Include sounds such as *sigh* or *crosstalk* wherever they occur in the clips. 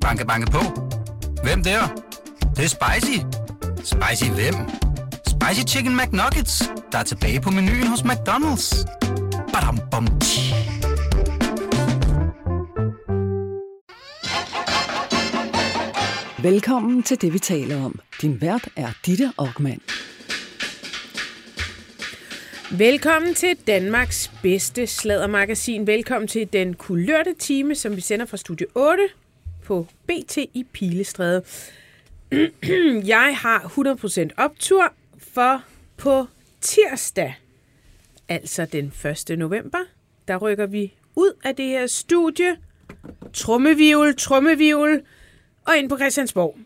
Banke, banke på. Hvem der? Det, det er spicy. Spicy hvem? Spicy Chicken McNuggets, der er tilbage på menuen hos McDonald's. Badum, bom, tji. Velkommen til det, vi taler om. Din vært er Ditte Aukmann. Velkommen til Danmarks bedste sladdermagasin. Velkommen til den kulørte time, som vi sender fra Studie 8 på BT i Pilestræde. *clears throat* Jeg har 100% optur, for på tirsdag, altså den 1. november, der rykker vi ud af det her studie, trummevivl, trummevivl, og ind på Christiansborg.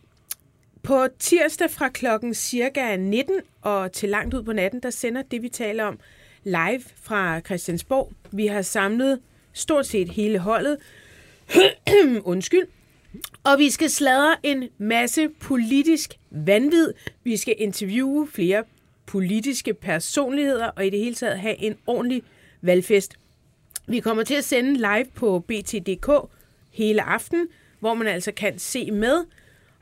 På tirsdag fra klokken cirka 19 og til langt ud på natten, der sender det, vi taler om, live fra Christiansborg. Vi har samlet stort set hele holdet. *clears throat* Undskyld. Og vi skal sladre en masse politisk vanvid. Vi skal interviewe flere politiske personligheder, og i det hele taget have en ordentlig valgfest. Vi kommer til at sende live på BT.dk hele aften, hvor man altså kan se med.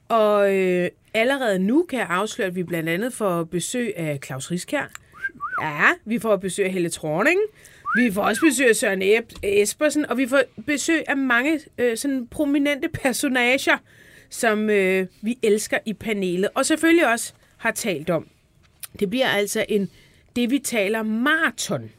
Og øh, allerede nu kan jeg afsløre, at vi blandt andet får besøg af Claus Riskær. Ja, vi får besøg af Helle Thorning. Vi får også besøg af Søren Espersen, og vi får besøg af mange øh, sådan prominente personager, som øh, vi elsker i panelet, og selvfølgelig også har talt om. Det bliver altså en det, vi taler maraton.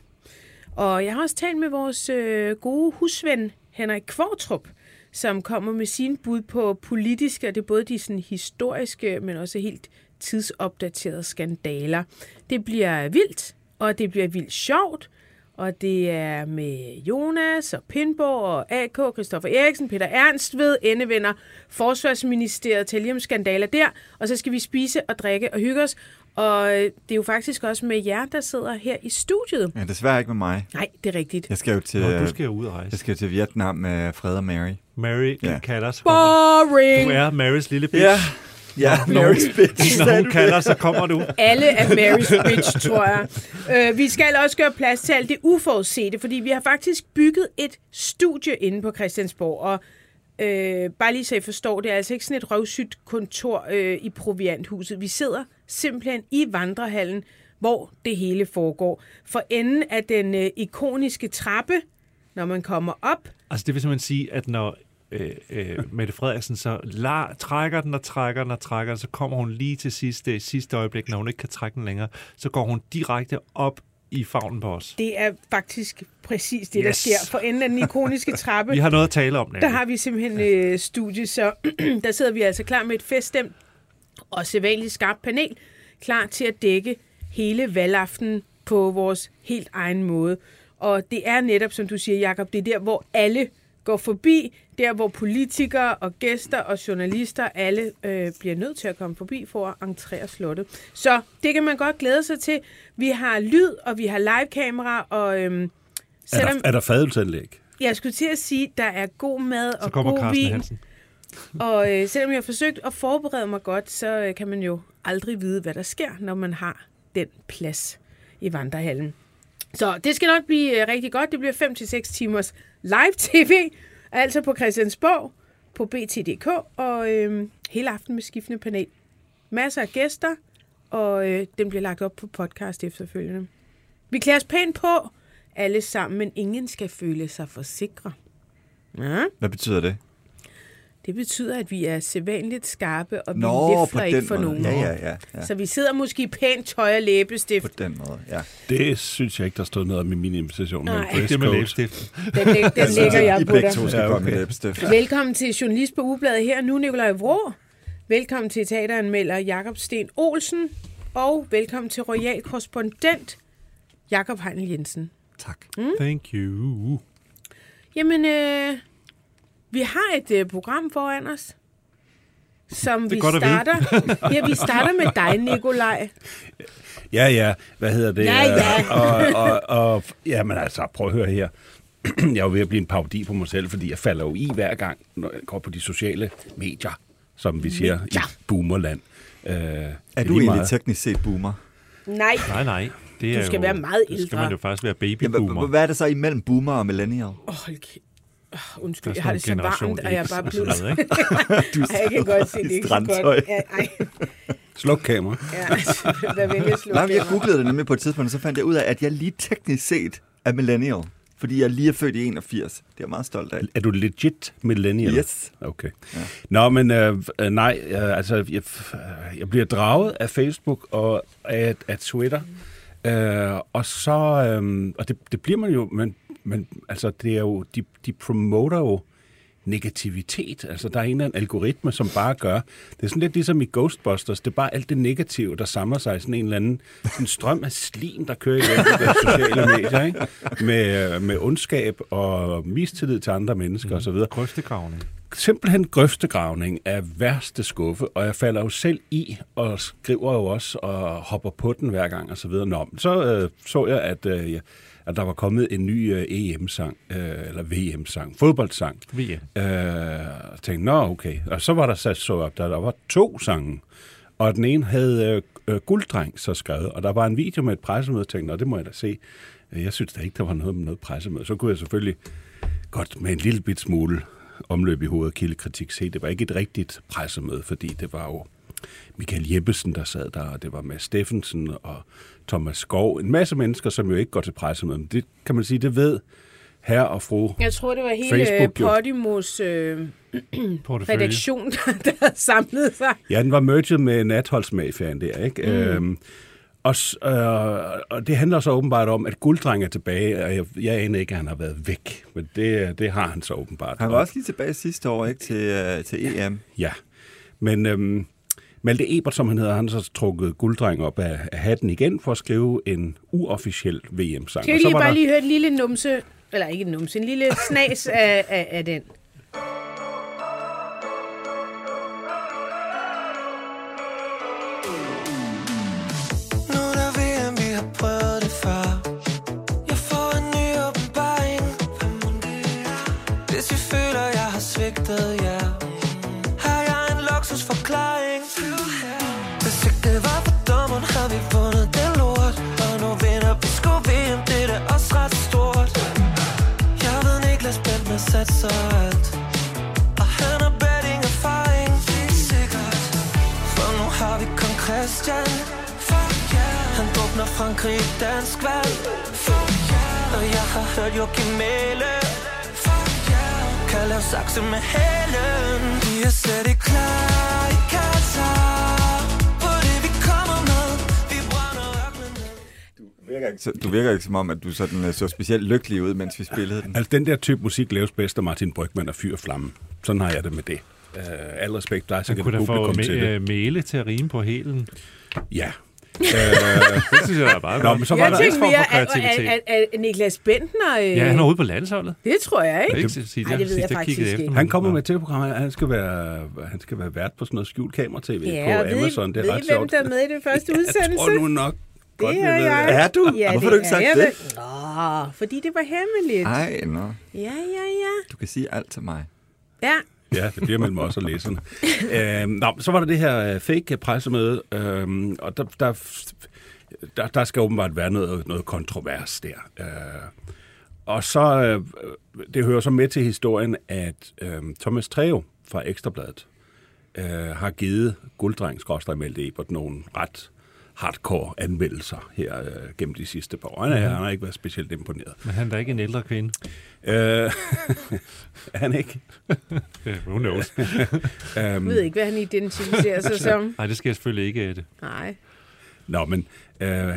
Og jeg har også talt med vores øh, gode husven Henrik Kvartrup, som kommer med sin bud på politiske, og det er både de sådan, historiske, men også helt tidsopdaterede skandaler. Det bliver vildt, og det bliver vildt sjovt, og det er med Jonas og Pindborg og AK, Christoffer Eriksen, Peter Ernst ved endevender Forsvarsministeriet til skandaler der, og så skal vi spise og drikke og hygge os. Og det er jo faktisk også med jer, der sidder her i studiet. Ja, desværre ikke med mig. Nej, det er rigtigt. Jeg skal jo til, Nå, du skal jo ud og rejse. jeg skal til Vietnam med Fred og Mary. Mary Ja. kalder, kommer Boring! du. er Marys lille bitch. Ja, ja Mary's bitch. *laughs* Når hun kalder, så kommer du. Alle er Mary's bitch, tror jeg. Øh, vi skal også gøre plads til alt det uforudsete, fordi vi har faktisk bygget et studie inde på Christiansborg, og øh, bare lige så I forstår, det er altså ikke sådan et røvsygt kontor øh, i Provianthuset. Vi sidder simpelthen i vandrehallen, hvor det hele foregår. For enden af den øh, ikoniske trappe, når man kommer op, Altså, det vil simpelthen sige, at når øh, øh, Mette Frederiksen så la, trækker den og trækker den og trækker den, så kommer hun lige til sidste, sidste øjeblik, når hun ikke kan trække den længere, så går hun direkte op i favnen på os. det er faktisk præcis det, yes. der sker. For enden af den ikoniske *laughs* trappe, Vi har noget at tale om, Der nemlig. har vi simpelthen øh, studie, så *clears throat* der sidder vi altså klar med et feststemt og sædvanligt skarpt panel, klar til at dække hele valgaften på vores helt egen måde. Og det er netop, som du siger, Jakob, det er der, hvor alle går forbi, der hvor politikere og gæster og journalister, alle øh, bliver nødt til at komme forbi for at entrere slottet. Så det kan man godt glæde sig til. Vi har lyd, og vi har livekamera, og øhm, Er selvom, der, er der fadelsanlæg? jeg skulle til at sige, der er god mad Så og kommer god Carsten vin. Hansen. *laughs* Og øh, selvom jeg har forsøgt at forberede mig godt, så øh, kan man jo aldrig vide, hvad der sker, når man har den plads i vandrehallen. Så det skal nok blive øh, rigtig godt. Det bliver 5-6 timers live tv, altså på Christiansborg, på BT.dk, og øh, hele aften med skiftende panel. Masser af gæster, og øh, den bliver lagt op på podcast efterfølgende. Vi klæder os pænt på, alle sammen, men ingen skal føle sig for sikre. Ja. Hvad betyder det? Det betyder, at vi er sædvanligt skarpe, og vi Nå, læfler på ikke den for måde. nogen. Ja, ja, ja, ja. Så vi sidder måske i pænt tøj og På læbestift. den måde, ja. Det synes jeg ikke, der stod noget om i min invitation. Nej. Men Det med læbestift. *laughs* Den, læg, den lægger jeg I på begge dig. to skal Ja, komme okay. med læbestift. Velkommen til Journalist på Ugebladet her nu, Nikolaj Vrå. Velkommen til teateranmelder Jakob Sten Olsen. Og velkommen til royal korrespondent Jakob Heinl Jensen. Tak. Thank you. Jamen, øh, vi har et øh, program foran os, som vi godt at starter. *laughs* ja, vi starter med dig, Nikolaj. Ja, ja. Hvad hedder det? Ja, ja. Og, og, og, jamen altså, prøv at høre her. *clears throat* Jeg er jo ved at blive en parodi på mig selv, fordi jeg falder jo i hver gang, når jeg går på de sociale medier, som vi siger i boomerland. Øh, Er du egentlig teknisk set boomer? Nej, Nej, nej. Det Du er skal jo, være meget det skal ældre. man jo faktisk være Ja, babyboomer. hva- hvad er det så imellem boomer og millennial? oh, hold kæ- Undskyld, Der er jeg har det så varmt, generation og jeg er bare blevet... sådan noget, ikke? *laughs* Ej, jeg kan godt se, det ikke så godt. Ja, ej, Sluk kamera. ja, hvad vil jeg slå Nej, jeg googlede det nemlig på et tidspunkt, og så fandt jeg ud af, at jeg lige teknisk set er millennial. Fordi jeg lige er født i 81. Det er jeg meget stolt af. Er du legit millennial? Yes. Okay. Ja. Nå, men øh, øh, nej, øh, altså, jeg, øh, jeg bliver draget af Facebook og af, af Twitter. Øh, og så, øh, og det, det bliver man jo, men, men altså, det er jo, de, de promoter jo negativitet. Altså, der er en eller anden algoritme, som bare gør... Det er sådan lidt ligesom i Ghostbusters. Det er bare alt det negative, der samler sig i sådan en eller anden en strøm af slim, der kører igennem de sociale medier, ikke? Med, med ondskab og mistillid til andre mennesker mm. osv Grøftegravning. simpelthen grøftegravning af værste skuffe, og jeg falder jo selv i, og skriver jo også, og hopper på den hver gang, og så videre. Nå, så øh, så jeg, at, øh, at der var kommet en ny øh, EM-sang, øh, eller VM-sang, fodboldsang. VM. Øh, og tænkte, nå okay. Og så var der sat så op, der, der var to sange, og den ene havde øh, øh, Gulddreng så skrevet, og der var en video med et pressemøde, og tænkte, nå, det må jeg da se. Jeg synes da ikke, der var noget med noget pressemøde. Så kunne jeg selvfølgelig godt med en lille bit smule omløb i hovedet kildekritik se, det var ikke et rigtigt pressemøde, fordi det var jo Michael Jeppesen, der sad der, og det var Mads Steffensen og Thomas Skov. En masse mennesker, som jo ikke går til pressemøde. Men det kan man sige, det ved herre og fru. Jeg tror, det var hele Facebook jo. Podimos øh, redaktion, *laughs* der, der samlet sig. Ja, den var merged med natholdsmafiaen der, ikke? Mm. Øhm, og, øh, og det handler så åbenbart om, at gulddreng er tilbage, og jeg, jeg aner ikke, at han har været væk, men det, det har han så åbenbart. Han var også lige tilbage sidste år, ikke? Til, uh, til EM. Ja, men øhm, Malte Ebert, som han hedder, han så trukket gulddreng op af, af hatten igen for at skrive en uofficiel VM-sang. Vi så lige bare der- lige høre et lille numse, eller ikke en numse, en lille snas af, af, af den. Bentner satser alt Og han har betting erfaring Det sikkert. For nu har vi kong Christian. Fuck yeah. Han drukner Frankrig i dansk valg. Fuck yeah. Og jeg har hørt Joachim Mæle Fuck yeah. Kan lave sakse med hælen. Vi er slet ikke klar. I kan virker, ikke, så- du virker ikke som om, at du sådan, øh, så specielt lykkelig ud, mens vi spillede den. Altså, den der type musik laves bedst af Martin Brygman og Fyr og Flamme. Sådan har jeg det med det. Uh, al respekt, er Han sikkert kunne da få publikum til det. øh, mæle til at rime på hælen. Ja. *laughs* Det synes jeg er meget Nå, men så var Jeg der... tænkte form mere, for at, kreativitet. at, at, at Niklas Bentner... Øh, Ja, han er ude på landsholdet. Det tror jeg ikke. At sige Ej, det ved jeg Sidst faktisk kiggede ikke. efter Han kommer med til programmet, han skal være, han skal være vært på sådan noget skjult kamera-tv Ja, på ved, Amazon. I, Det er ved ret I, hvem sjovt. der er med i den første udsendelse? *laughs* Jeg tror nu nok godt, er ved jeg. Er du? Ja, Hvorfor har du ikke sagt jeg. det? Nå, fordi det var hemmeligt. Ej, nå. Ja, ja, ja. Du kan sige alt til mig. Ja, Ja, det bliver mellem os og læserne. *laughs* øhm, nå, så var der det her øh, fake pressemøde, øhm, og der, der, der, der skal åbenbart være noget, noget kontrovers der. Øh, og så, øh, det hører så med til historien, at øh, Thomas Treo fra Ekstrabladet øh, har givet gulddreng skråstrej Malte Ebert nogle ret hardcore anmeldelser her øh, gennem de sidste par år. Han, er, han har ikke været specielt imponeret. Men han er da ikke en ældre kvinde. Øh, *laughs* er han ikke? *laughs* Who knows? *laughs* jeg Um, ved ikke, hvad han identificerer sig som. Nej, det skal jeg selvfølgelig ikke af det. Nej. Nå, men øh,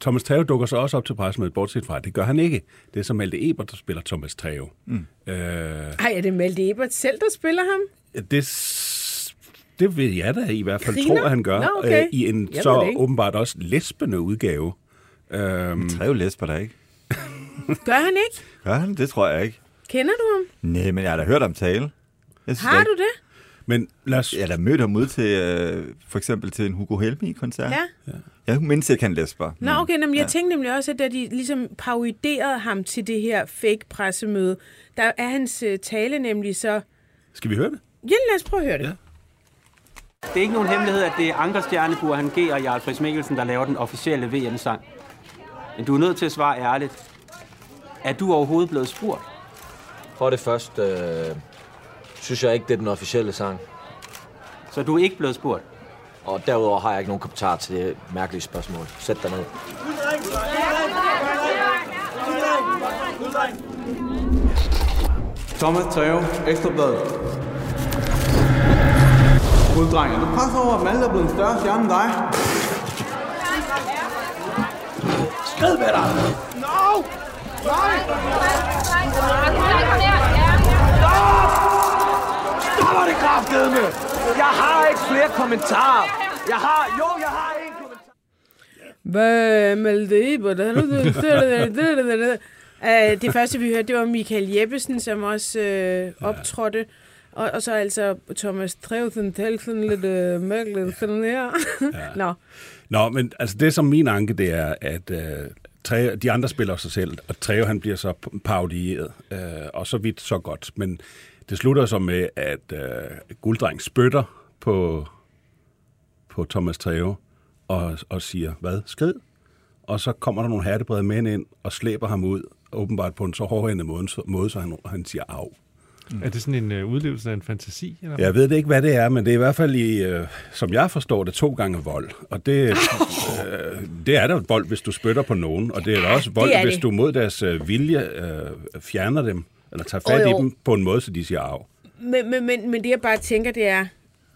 Thomas Treve dukker så også op til pressemødet, bortset fra, at det gør han ikke. Det er så Malte Ebert, der spiller Thomas Treve. Mm. Øh, Ej, er det Malte Ebert selv, der spiller ham? det, det vil jeg da i hvert fald Griner? tro, at han gør. Nå, okay. øh, I en Jeg så åbenbart også lesbende udgave. Øhm, Tre lesber der ikke. *laughs* Gør han ikke? Gør han? Det tror jeg ikke. Kender du ham? Nej, men jeg har da hørt ham tale. Jeg synes Har du det? men lad os... Jeg har da mødt ham ud til, øh, for eksempel til en Hugo Helmi-koncert. Ja. Jeg mindst ikke, han lesber. Nå, okay, men jeg tænkte nemlig også, at da de ligesom parodiserede ham til det her fake pressemøde, der er hans øh, tale nemlig så... Skal vi høre det? Ja, lad os prøve at høre det. Ja. Det er ikke nogen hemmelighed, at det er Anker Stjerne, Burhan G. og Jarl Friis Mikkelsen, der laver den officielle VM-sang. Men du er nødt til at svare ærligt. Er du overhovedet blevet spurgt? For det første øh, synes jeg ikke, det er den officielle sang. Så du er ikke blevet spurgt? Og derudover har jeg ikke nogen kommentar til det mærkelige spørgsmål. Sæt dig ned. Thomas Treve, Ekstrabladet. Gulddreng, er du presset over, at Malte er blevet en større stjerne end dig? Skrid med dig! No! Nej! Stopper det kraftedeme! Jeg har ikke flere kommentarer. Jeg har, jo, jeg har en kommentar. Hvad meldte I på det? Det første, vi hørte, det var Michael Jeppesen, som også øh, optrådte. Og, og så altså Thomas Trevsen, Telsen, lidt øh, mærkeligt sådan her. *laughs* Nå, Nå, men altså det som min anke, det er, at øh, Treve, de andre spiller sig selv, og Treve han bliver så parodieret, øh, og så vidt så godt. Men det slutter så med, at øh, Gulddreng spytter på, på Thomas Treve og, og siger, hvad, skrid? Og så kommer der nogle hattebrede mænd ind og slæber ham ud, åbenbart på en så hårdhændet måde, så- måde, så han, han siger af. Er det sådan en uh, udlevelse af en fantasi? Eller? Jeg ved det ikke, hvad det er, men det er i hvert fald, i, øh, som jeg forstår det, to gange vold. Og det, øh, det er da vold, hvis du spytter på nogen, og det er da også vold, det er hvis det. du mod deres øh, vilje øh, fjerner dem, eller tager fat Jo, i dem på en måde, så de siger af. men, men, men, men det jeg bare tænker, det er,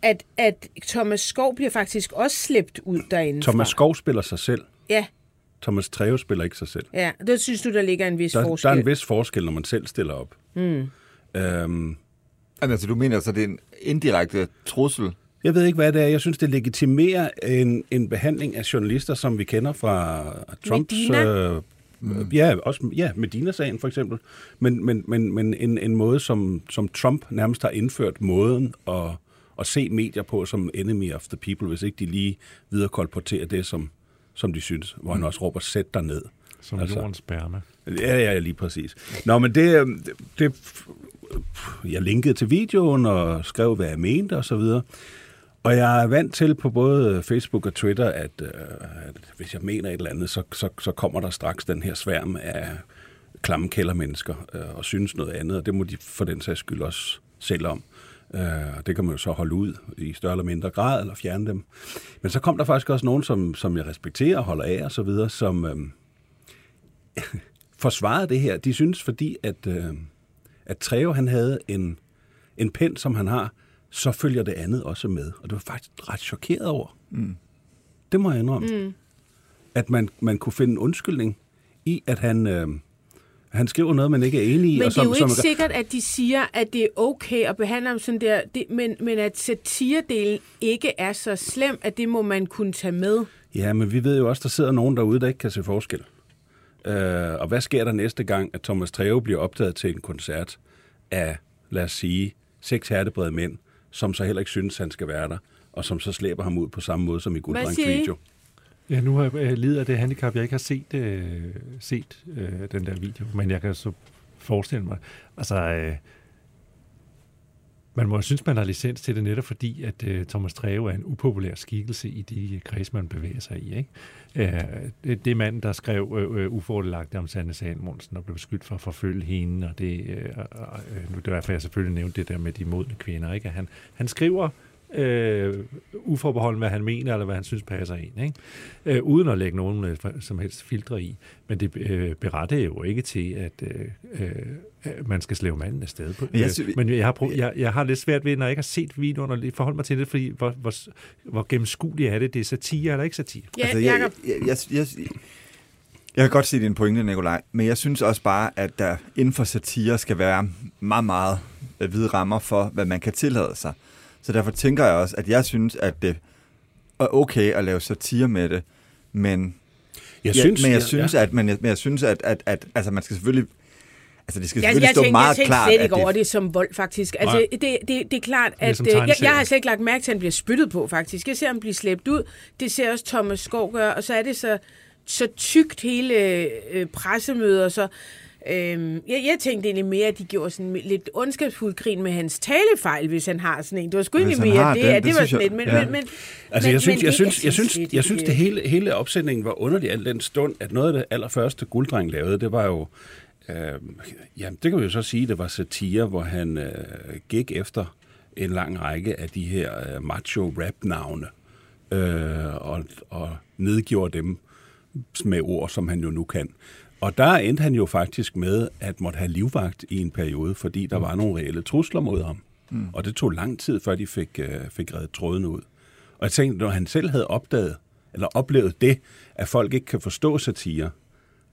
at, at Thomas Skov bliver faktisk også slæbt ud derinde. Thomas Skov spiller sig selv. Ja, Thomas Treve spiller ikke sig selv. ja. Der synes du, der ligger en vis Der, forskel. der er en vis forskel, når man selv stiller op. Mm. Øhm, Altså, du mener så, det er en indirekte trussel? Jeg ved ikke, hvad det er. Jeg synes, det legitimerer en, en behandling af journalister, som vi kender fra Trumps... Medina? Øh, Ja, også ja, Medina-sagen for eksempel. Men, men, men, men en, en måde, som, som Trump nærmest har indført måden at, at se medier på som enemy of the people, hvis ikke de lige viderekolporterer det, som, som de synes. Hvor han også råber, sæt dig ned. Som altså. jordens sperma. Ja, ja, lige præcis. Nå, men det, øh, det, jeg linkede til videoen og skrev, hvad jeg mente og så. Og jeg er vant til på både Facebook og Twitter, at, øh, at hvis jeg mener et eller andet, så, så, så kommer der straks den her sværm af klamme kældermennesker øh, og synes noget andet, og det må de for den sags skyld også selv om. Øh, og det kan man jo så holde ud i større eller mindre grad, eller fjerne dem. Men så kom der faktisk også nogen, som, som jeg respekterer og holder af og så videre, som øh, *laughs* forsvarede det her. De synes, fordi at, øh, at Treve han havde en, en pen, som han har, så følger det andet også med. Og det var faktisk ret chokeret over. Mm. Det må jeg indrømme. Mm. At man, man kunne finde en undskyldning i, at han, øh, han skriver noget, man ikke er enig i. Men og det er jo som, ikke sikkert, at de siger, at det er okay at behandle ham sådan der, det, men, men at satiredelen ikke er så slem, at det må man kunne tage med. Ja, men vi ved jo også, der sidder nogen derude, der ikke kan se forskel. Øh, og hvad sker der næste gang, at Thomas Treve bliver optaget til en koncert af, lad os sige, seks hertebrede mænd, som så heller ikke synes, han skal være der, og som så slæber ham ud på samme måde som i I? video. Ja, nu har jeg øh, lider af det handicap. Jeg ikke har set, øh, set øh, den der video, men jeg kan så forestille mig. Altså, øh, man må synes, man har licens til det netop fordi, at øh, Thomas Treve er en upopulær skikkelse i de kreds, man bevæger sig i. Ikke? Øh, det, det er manden, der skrev øh, øh ufordelagtigt om Sande Salmonsen og blev beskyldt for at forfølge hende, og det, øh, øh, nu det var derfor, jeg selvfølgelig nævnte det der med de modne kvinder. Ikke? At Han, han skriver øh, uforbeholden, hvad han mener, eller hvad han synes passer ind, ikke? Øh, uden at lægge nogen øh, som helst filtre i. Men det øh, beretter jo ikke til, at øh, øh, man skal slæve manden afsted på. Men jeg Øh, sy- Men jeg har, prøv, jeg, jeg har lidt svært ved, når jeg ikke har set videoen, og forholde mig til det, fordi hvor, hvor, hvor gennemskueligt er det, det er satire eller ikke satire? Ja, altså, Jacob. jeg, jeg, jeg, jeg, jeg kan godt se din pointe, Nikolaj, men jeg synes også bare, at der inden for satire skal være meget, meget øh, hvide rammer for, hvad man kan tillade sig. Så derfor tænker jeg også, at jeg synes, at det er okay at lave satire med det, men Jeg ja, synes, men jeg ja, synes, ja. at, men jeg, men jeg synes, at, at, at altså, man skal selvfølgelig Altså, det skal Jeg, selvfølgelig jeg, stå tænkte, meget jeg klart, slet at ikke over det som vold, faktisk. Altså, Nej. det, det, det er klart, er at som øh, jeg, tegneserie. jeg har slet ikke lagt mærke til, at han bliver spyttet på, faktisk. Jeg ser ham blive slæbt ud. Det ser også Thomas Skov gøre, og så er det så, så tykt hele øh, pressemøder, så... Øhm, jeg, jeg tænkte egentlig mere, at de gjorde sådan lidt ondskabsfuld grin med hans talefejl, hvis han har sådan en. Det var sgu egentlig mere det, den, at det det var sådan lidt. Men, ja. men, men, Altså, men, jeg synes, men jeg det- synes, jeg synes, jeg synes, det hele, hele opsætningen var underlig al den stund, at noget af det allerførste Gulddreng lavede, det var jo Øh, jamen, det kan vi jo så sige, det var satire, hvor han øh, gik efter en lang række af de her øh, macho-rap-navne øh, og, og nedgjorde dem med ord, som han jo nu kan. Og der endte han jo faktisk med at måtte have livvagt i en periode, fordi der var nogle reelle trusler mod ham. Mm. Og det tog lang tid, før de fik, øh, fik reddet tråden ud. Og jeg tænkte, når han selv havde opdaget, eller oplevet det, at folk ikke kan forstå satire,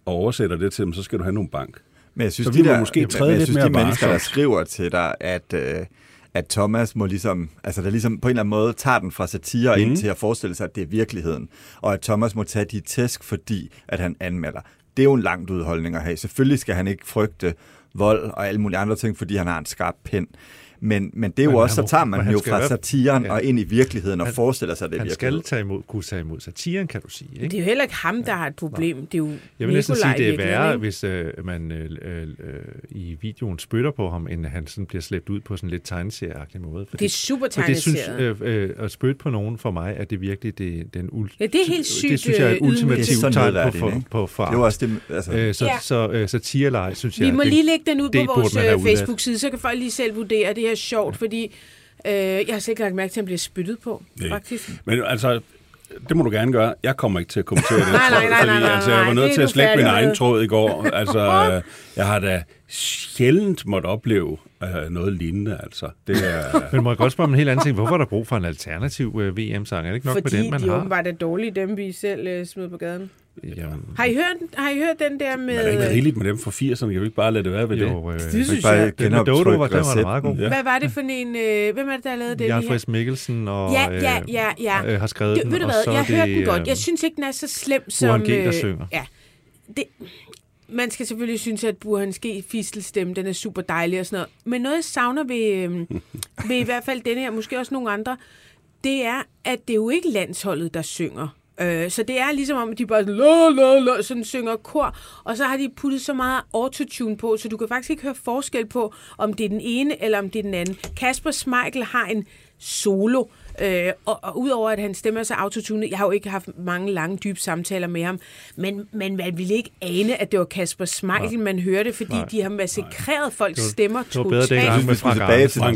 og oversætter det til dem, så skal du have nogle bank. Men jeg synes, Så de der, måske træde jeg lidt synes, mere de mennesker, der skriver til dig, at, øh, at Thomas må ligesom, altså der ligesom på en eller anden måde tager den fra satire mm. ind til at forestille sig, at det er virkeligheden. Og at Thomas må tage de tæsk, fordi at han anmelder. Det er jo en langt udholdning at have. Selvfølgelig skal han ikke frygte vold og alle mulige andre ting, fordi han har en skarp pen. Men, men det er jo Men også, så må- tager men man jo fra satiren ja. og ind i virkeligheden og Han- forestiller sig, at det Han skal tage imod, kunne tage imod satiren, kan du sige. Ikke? Det er jo heller ikke ham, der har et problem. Det er jo Jeg vil næsten sige, det er værre, ikke? hvis øh, man øh, øh, i videoen spytter på ham, end han sådan bliver slæbt ud på sådan lidt tegneserieagtig måde. Fordi, Det er super for det synes, tegneseriet. øh, øh, at spytte på nogen for mig, er det virkelig det, den ul- Ja, det er helt sygt, Det synes jeg er et øh, er ultimativt tegn på, for, på foragt. Det er jo også det, altså, Øh, så, Ja. så øh, satireleje, synes Vi jeg... må det- lige lægge den ud på vores øh. Facebook-side, så kan folk lige selv vurdere, det her er sjovt, fordi øh, jeg har slet ikke lagt mærke til, at han bliver spyttet på, Nej. faktisk. Men altså, det må du gerne gøre. Jeg kommer ikke til at kommentere det. *laughs* Nej, nej, nej, fordi, nej, nej, altså, jeg var nødt til at slække min egen tråd i går. *laughs* Altså, øh, jeg har da sjældent måtte opleve øh, noget lignende. Altså, det er... *laughs* Men må jeg godt spørge om en helt anden ting. Hvorfor er der brug for en alternativ øh, VM-sang? Er det ikke nok Fordi med den, man de har? åbenbart er dårlige, dem vi selv øh, smed på gaden. Jamen, Har I hørt, har I hørt den der med... Men er det ikke rigeligt med dem fra 80'erne? Kan vi ikke bare lade det være ved det? jo, øh, Det ikke synes bare jeg. den med Dodo, var, den var meget god. Ja. Hvad var det for en... Øh, hvem er det, der lavet det? Jan? Friis Mikkelsen og Ja, ja, ja, ja. Øh, har skrevet Det, den. ved du og hvad, så jeg er hørte den godt. øh, Jeg synes ikke, den er så slem som... Burhan G, der øh, synger. Ja. Det, man skal selvfølgelig synes, at Burhan G. fistelstemme, den er super dejlig og sådan noget. Men noget, jeg savner ved, øh, *laughs* ved i hvert fald denne her, måske også nogle andre, det er, at det er jo ikke landsholdet, der synger. Øh, så det er ligesom om, at de bare lå, lå, lå, sådan synger kor, og så har de puttet så meget autotune på, så du kan faktisk ikke høre forskel på, om det er den ene eller om det er den anden. Kasper Smeichel har en solo, øh, og, og udover at han stemmer så autotune, jeg har jo ikke haft mange lange, dybe samtaler med ham, men, men man ville ikke ane, at det var Kasper Smeichel, man hørte, fordi Nej. de har massakreret folks Det var- stemmer det var bedre dengang totalt. med Frank Andersen og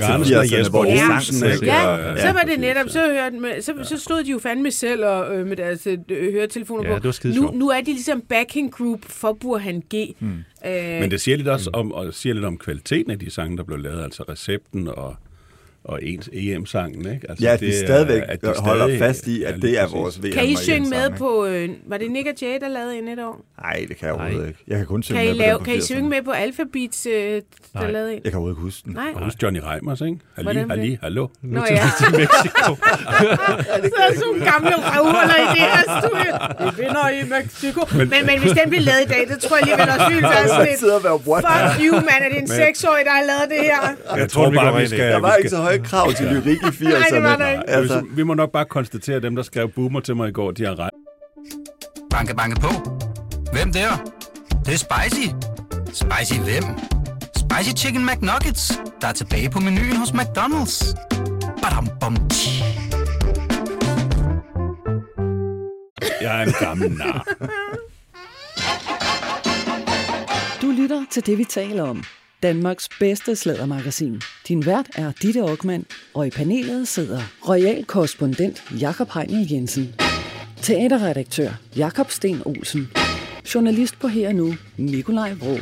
80'erne, Jesper Olsen? Ja, Ja, så var det netop, så, hørte man, så, så stod de jo fandme selv og, øh, med deres øh, høretelefoner Ja, på. det nu, nu er de ligesom backing group for Burhan G. Mm. Øh, Men det siger lidt også om, og siger lidt om kvaliteten af de sange, der blev lavet, altså recepten og, og ens EM-sangen, ikke? Altså, Ja, at de det er- stadigvæk at de holder stadig- fast i, Ja, at lige det er vores VM. kan I synge med på... Øh, var det Nick og Jay, der lavede en et år? Nej, det kan jeg Nej. overhovedet ikke. Jeg kan kun synge Kan I, med lave, på kan I synge 80'erne. med på Alphabets, øh, der Nej. lavede en? Jeg kan overhovedet ikke huske den. Nej. Og husk Johnny Reimers, ikke? Halli, Hvordan halli, det? hallo. Nå ja. *laughs* til Mexico. *laughs* Så er sådan nogle gamle røvhuller i det her studie. Vi vinder i Mexico. Men, men, men hvis den bliver lavet i dag, det tror jeg alligevel også, vi vil være *laughs* sådan Jeg lidt... Fuck you, mand. Er det en seksårig, der har lavet det her? Jeg tror, bare, vi i skal... Der var ikke så høje krav til lyrik i 80'erne. Nej, det var der ikke. Altså, Vi må nok bare konstatere, at dem, der skrev boomer til mig i går, de har ret. Banke, banke på. Hvem der? Det, det er spicy. Spicy hvem? Spicy Chicken McNuggets, der er tilbage på menuen hos McDonald's. Badum, bom, tji. Jeg er en gammel nar. Du lytter til det, vi taler om. Danmarks bedste slædermagasin. Din vært er Ditte Aukmann, og i panelet sidder royal korrespondent Jakob Heinel Jensen, teaterredaktør Jakob Sten Olsen, journalist på Her og Nu, Nikolaj Vrå.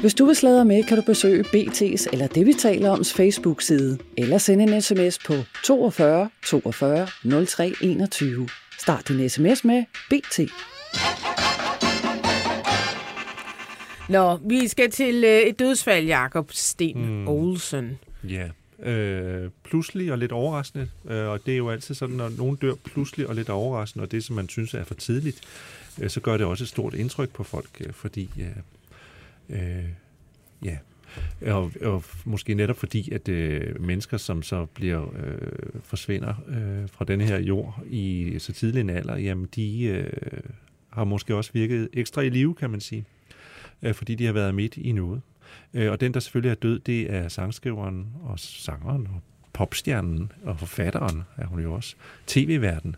Hvis du vil sladre med, kan du besøge BT's eller det, vi taler oms Facebook-side, eller sende en sms på 42 42 03 21. Start din sms med BT. Nå, vi skal til øh, et dødsfald, Jakob Sten mm. Olsen. Ja, øh, pludselig og lidt overraskende, øh, og det er jo altid sådan, når nogen dør pludselig og lidt overraskende, og det, som man synes er for tidligt, øh, så gør det også et stort indtryk på folk, øh, fordi, øh, øh, ja, og, og måske netop fordi, at øh, mennesker, som så bliver øh, forsvinder øh, fra denne her jord i så tidlig en alder, jamen de øh, har måske også virket ekstra i live, kan man sige, øh, fordi de har været midt i noget. Øh, og den, der selvfølgelig er død, det er sangskriveren og sangeren og popstjernen og forfatteren, er hun jo også, tv-verden,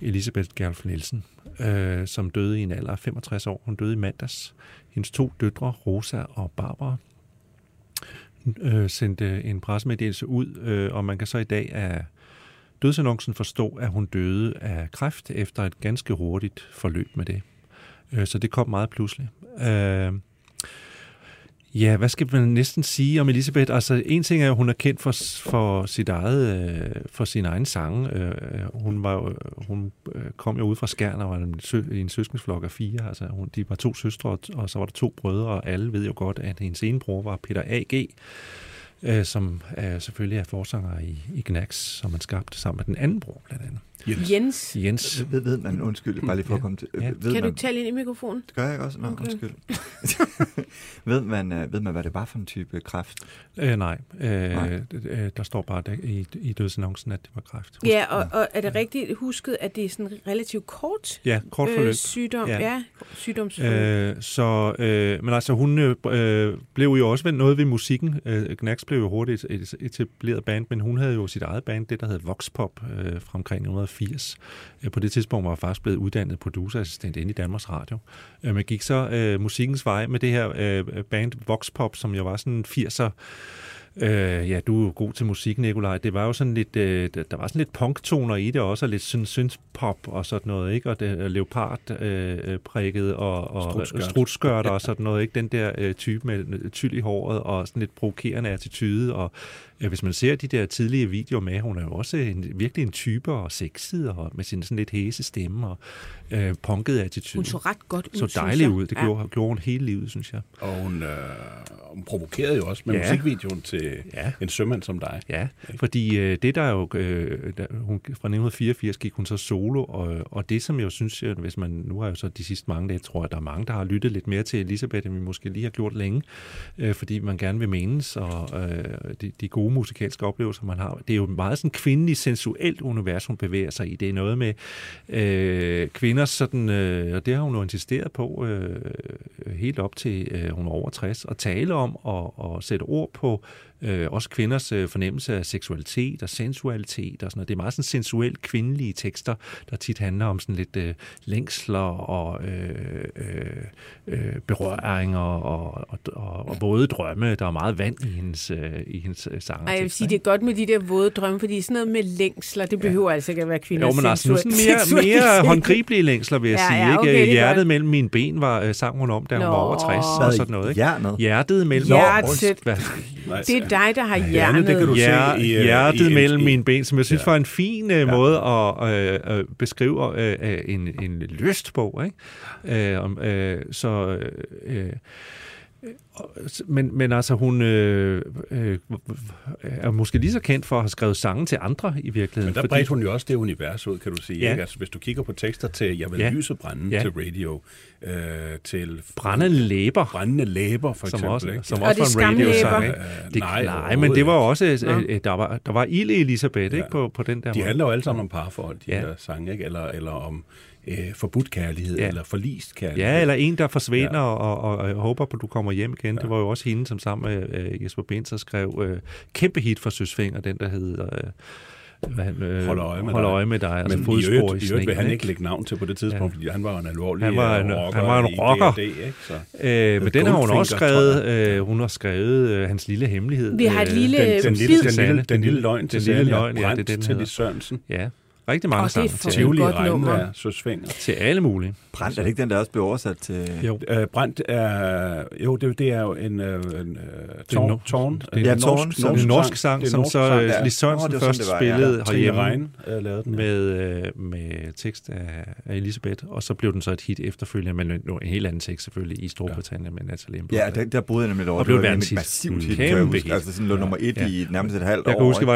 Elisabeth Gerlf Nielsen, øh, som døde i en alder af 65 år. Hun døde i mandags. Hendes to døtre, Rosa og Barbara, øh, sendte en pressemeddelelse ud, øh, og man kan så i dag af dødsannoncen forstå, at hun døde af kræft efter et ganske hurtigt forløb med det. Øh, så det kom meget pludselig. Øh, Ja, hvad skal man næsten sige om Elisabeth? Altså, en ting er, at hun er kendt for, for sit eget, øh, for sin egen sang. Øh, hun, var, øh, hun øh, kom jo ud fra Skjern og var en, sø, en søskensflok af fire. Altså, hun, de var to søstre, og- så var der to brødre, og alle ved jo godt, at hendes ene bror var Peter A.G., øh, som er, selvfølgelig er forsanger i, i Gnax, som man skabte sammen med den anden bror, blandt andet. Jens. Jens, Jens. Ved, ved man, undskyld, bare lige for at komme til... Ja. Ved kan du man, ikke tale ind i mikrofonen? Det gør jeg ikke også? Nå, Okay. undskyld. *laughs* ved, man, øh, ved man, hvad det var for en type kræft? Øh, nej, øh, Nej. øh, der står bare der, i, i dødsannoncen, at det var kræft. Ja, og, og er det rigtigt husket, at det er sådan relativt kort, Ja, kort forløb. øh, sygdom? Ja. Ja, ja sygdomsforløb. Øh, så, øh, men altså, hun øh, øh, blev jo også ved noget ved musikken. Øh, Gnax blev jo hurtigt et, et etableret band, men hun havde jo sit eget band, det der hed Voxpop, øh, fra omkring 1980. Øh, på det tidspunkt var hun faktisk blevet uddannet producerassistent inde i Danmarks Radio. Øh, men gik så øh, musikkens vej med det her øh, band Voxpop, som jo var sådan en 80'er Øh, ja, du er god til musik, Nikolaj. Det var jo sådan lidt, øh, der var sådan lidt punktoner i det også, og lidt synthpop og sådan noget, ikke? Og det er leopard øh, øh, prikket og, og Strutskørt. strutskørter og *laughs* sådan noget, ikke? Den der øh, type med tyld i håret og sådan lidt provokerende attitude. Og øh, hvis man ser de der tidlige videoer med, hun er jo også en, virkelig en type og sexet og med sin sådan lidt hæse stemme og øh, punket attitude. Hun så ret godt ud, så dejlig ud. Det Ja. gjorde, gjorde hun hele livet, synes jeg. Og hun, øh, hun provokerede jo også med Ja. musikvideoen til Ja. en sømand som dig. Ja, fordi øh, det der jo, øh, der, hun, fra 1984 gik hun så solo, og, og det som jeg jo synes, hvis man, nu har jeg jo så de sidste mange dage, tror jeg, der er mange, der har lyttet lidt mere til Elisabeth, end vi måske lige har gjort længe, øh, fordi man gerne vil menes, og øh, de, de gode musikalske oplevelser, man har. Det er jo et meget sådan kvindelig, sensuelt univers, hun bevæger sig i. Det er noget med øh, kvinder sådan, øh, og det har hun jo insisteret på øh, helt op til øh, hun er over 60, at tale om og, og sætte ord på øh, også kvinders øh, fornemmelse af seksualitet og sensualitet og sådan noget. Det er meget sådan sensuelt kvindelige tekster, der tit handler om sådan lidt øh, længsler og øh, øh, øh, berøringer og, og, og, og våde drømme. Der er meget vand i hendes, øh, i hendes øh, sanger. Ej, jeg vil sige, det er godt med de der våde drømme, fordi sådan noget med længsler, det behøver ja. altså ikke at være kvinder. Jo, men altså sådan mere, mere håndgribelige længsler, vil jeg Ja, sige. ja, ikke? okay, er Hjertet godt. mellem mine ben var, øh, sang hun om, da hun Nå. var over 60 og sådan noget. Ikke? hjernet? Hjertet mellem... Hjertet. Hvad? Det dig, der har Hjernet, hjernet. det kan du se Hjer, i, øh, hjertet i- mellem i- mine ben, som jeg synes Ja. var en fin øh, måde at øh, øh, beskrive øh, øh, en, en lyst på. Ikke? Øh, om, øh, så... Øh, og- men, men altså, hun øh, øh, er måske lige så kendt for at have skrevet sange til andre i virkeligheden. Men der bredte hun jo også det univers ud, kan du sige. Ja. Ikke? Altså, hvis du kigger på tekster til Jeg vil Ja. lyse brænde Ja. til radio, øh, til Brændende læber, brændende læber, for som eksempel. også, ikke? som Og også det var en radiosang. Ikke? Øh, Det, nej, nej, men det var også, Nå. øh, der var, der var ild i Elisabeth Ja. ikke, på, på den der De måde. handler jo alle sammen om parforhold, de Ja. her sange, ikke? Eller, eller om øh, forbudt kærlighed, Ja. eller forlist kærlighed. Ja, eller en, der forsvinder ja. Ja. og, og, og, og håber på, at du kommer hjem igen. Ja. Det var jo også hende, som sammen med øh, Jesper Binzer skrev øh, kæmpe hit for Søsfinger, den der hed... Øh, hvad, han, øh, Holder øje med holder dig. øje med dig. Altså Men i fodspor øvrigt, i, i øvrigt vil han ikke lægge navn til på det tidspunkt, Ja. fordi han var en alvorlig Han var øh, en- rocker han var en rocker. D&D, ikke? Så. Øh, men den har hun også skrevet. Øh, hun har skrevet øh, hans lille hemmelighed. Vi har et øh, lille Den, den, lille, den, lille, den lille løgn til Den lille løgn, ja, Brændt det er den til Sørensen. Ja, rigtig mange Åh, det er sange Tivoli godt nummer. til alle mulige. Brændt, er det ikke den, der også blev oversat til... Jo. Øh, brændt er, jo, det, det er jo en, øh, en øh, tårn, no- tårn, det er en norsk, en norsk sang, som norsk så sang, ja. Lis Sørensen var først sådan, var, spillede herhjemme. Rein øh, lavede den. med, med tekst af, af Elisabeth, og så blev den så et hit efterfølgende, men nu en helt anden tekst selvfølgelig i Storbritannien ja. med Natalie Imbruglia. Ja, der, der boede jeg nemlig lidt over. Og blev det var et massivt hit, Kæmpe kan jeg huske. Altså sådan lå nummer et Ja. i nærmest et halvt Jeg år. kan huske,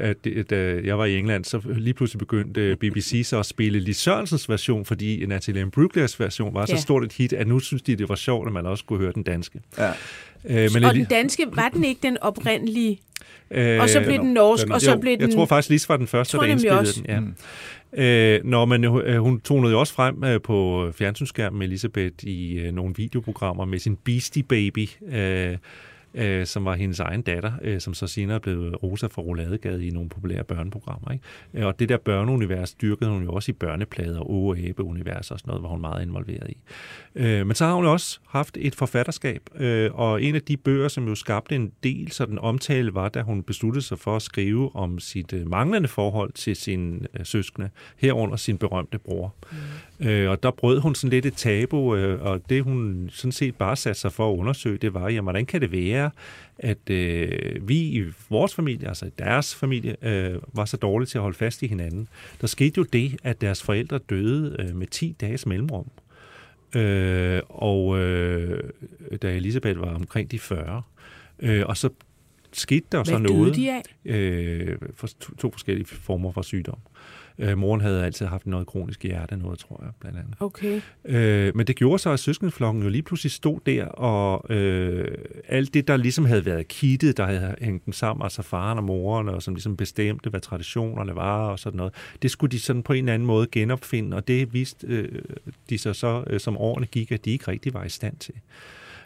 at, at jeg var i England, så lige pludselig begyndte BBC så at spille Lis Sørensens version, fordi Natalie Imbruglias version var så Ja. stort et hit, at nu synes de, det var sjovt, at man også kunne høre den danske. Ja. Øh, Og den danske, var den ikke den oprindelige? øh, Og så blev den norsk, den og så jo, blev den... Jeg tror faktisk, Lis var den første, der indspillede også. den. Ja. Mm. Øh, når man, øh, hun tonede jo også frem øh, på fjernsynsskærmen med Elisabeth i øh, nogle videoprogrammer med sin Beastie Baby. Øh, øh, som var hendes egen datter, øh, som så senere blev Rosa fra Roladegade i nogle populære børneprogrammer. Ikke? Og det der børneunivers dyrkede hun jo også i børneplader og æbeunivers og sådan noget, var hun meget involveret i. Øh, men så har hun også haft et forfatterskab, øh, og en af de bøger, som jo skabte en del sådan omtale, var, da hun besluttede sig for at skrive om sit øh, manglende forhold til sin øh, søskende, herunder sin berømte bror. Mm. Øh, og der brød hun sådan lidt et tabu, øh, og det hun sådan set bare satte sig for at undersøge, det var, jamen, hvordan kan det være, at øh, vi i vores familie, altså i deres familie, øh, var så dårlige til at holde fast i hinanden. Der skete jo det, at deres forældre døde øh, med 10 dages mellemrum. Øh, og øh, da Elisabeth var omkring de 40. Øh, og så skete der så Hvad døde noget. de af? Øh, for to, to forskellige former for sygdom. Øh, moren havde altid haft noget kronisk hjerte, noget tror jeg, blandt andet. Okay. Øh, men det gjorde så, at søskendeflokken jo lige pludselig stod der, og øh, alt det, der ligesom havde været kittet, der havde hængt dem sammen, altså faren og moren, og som ligesom bestemte, hvad traditionerne var og sådan noget, det skulle de sådan på en eller anden måde genopfinde, og det viste øh, de så, så øh, som årene gik, at de ikke rigtig var i stand til.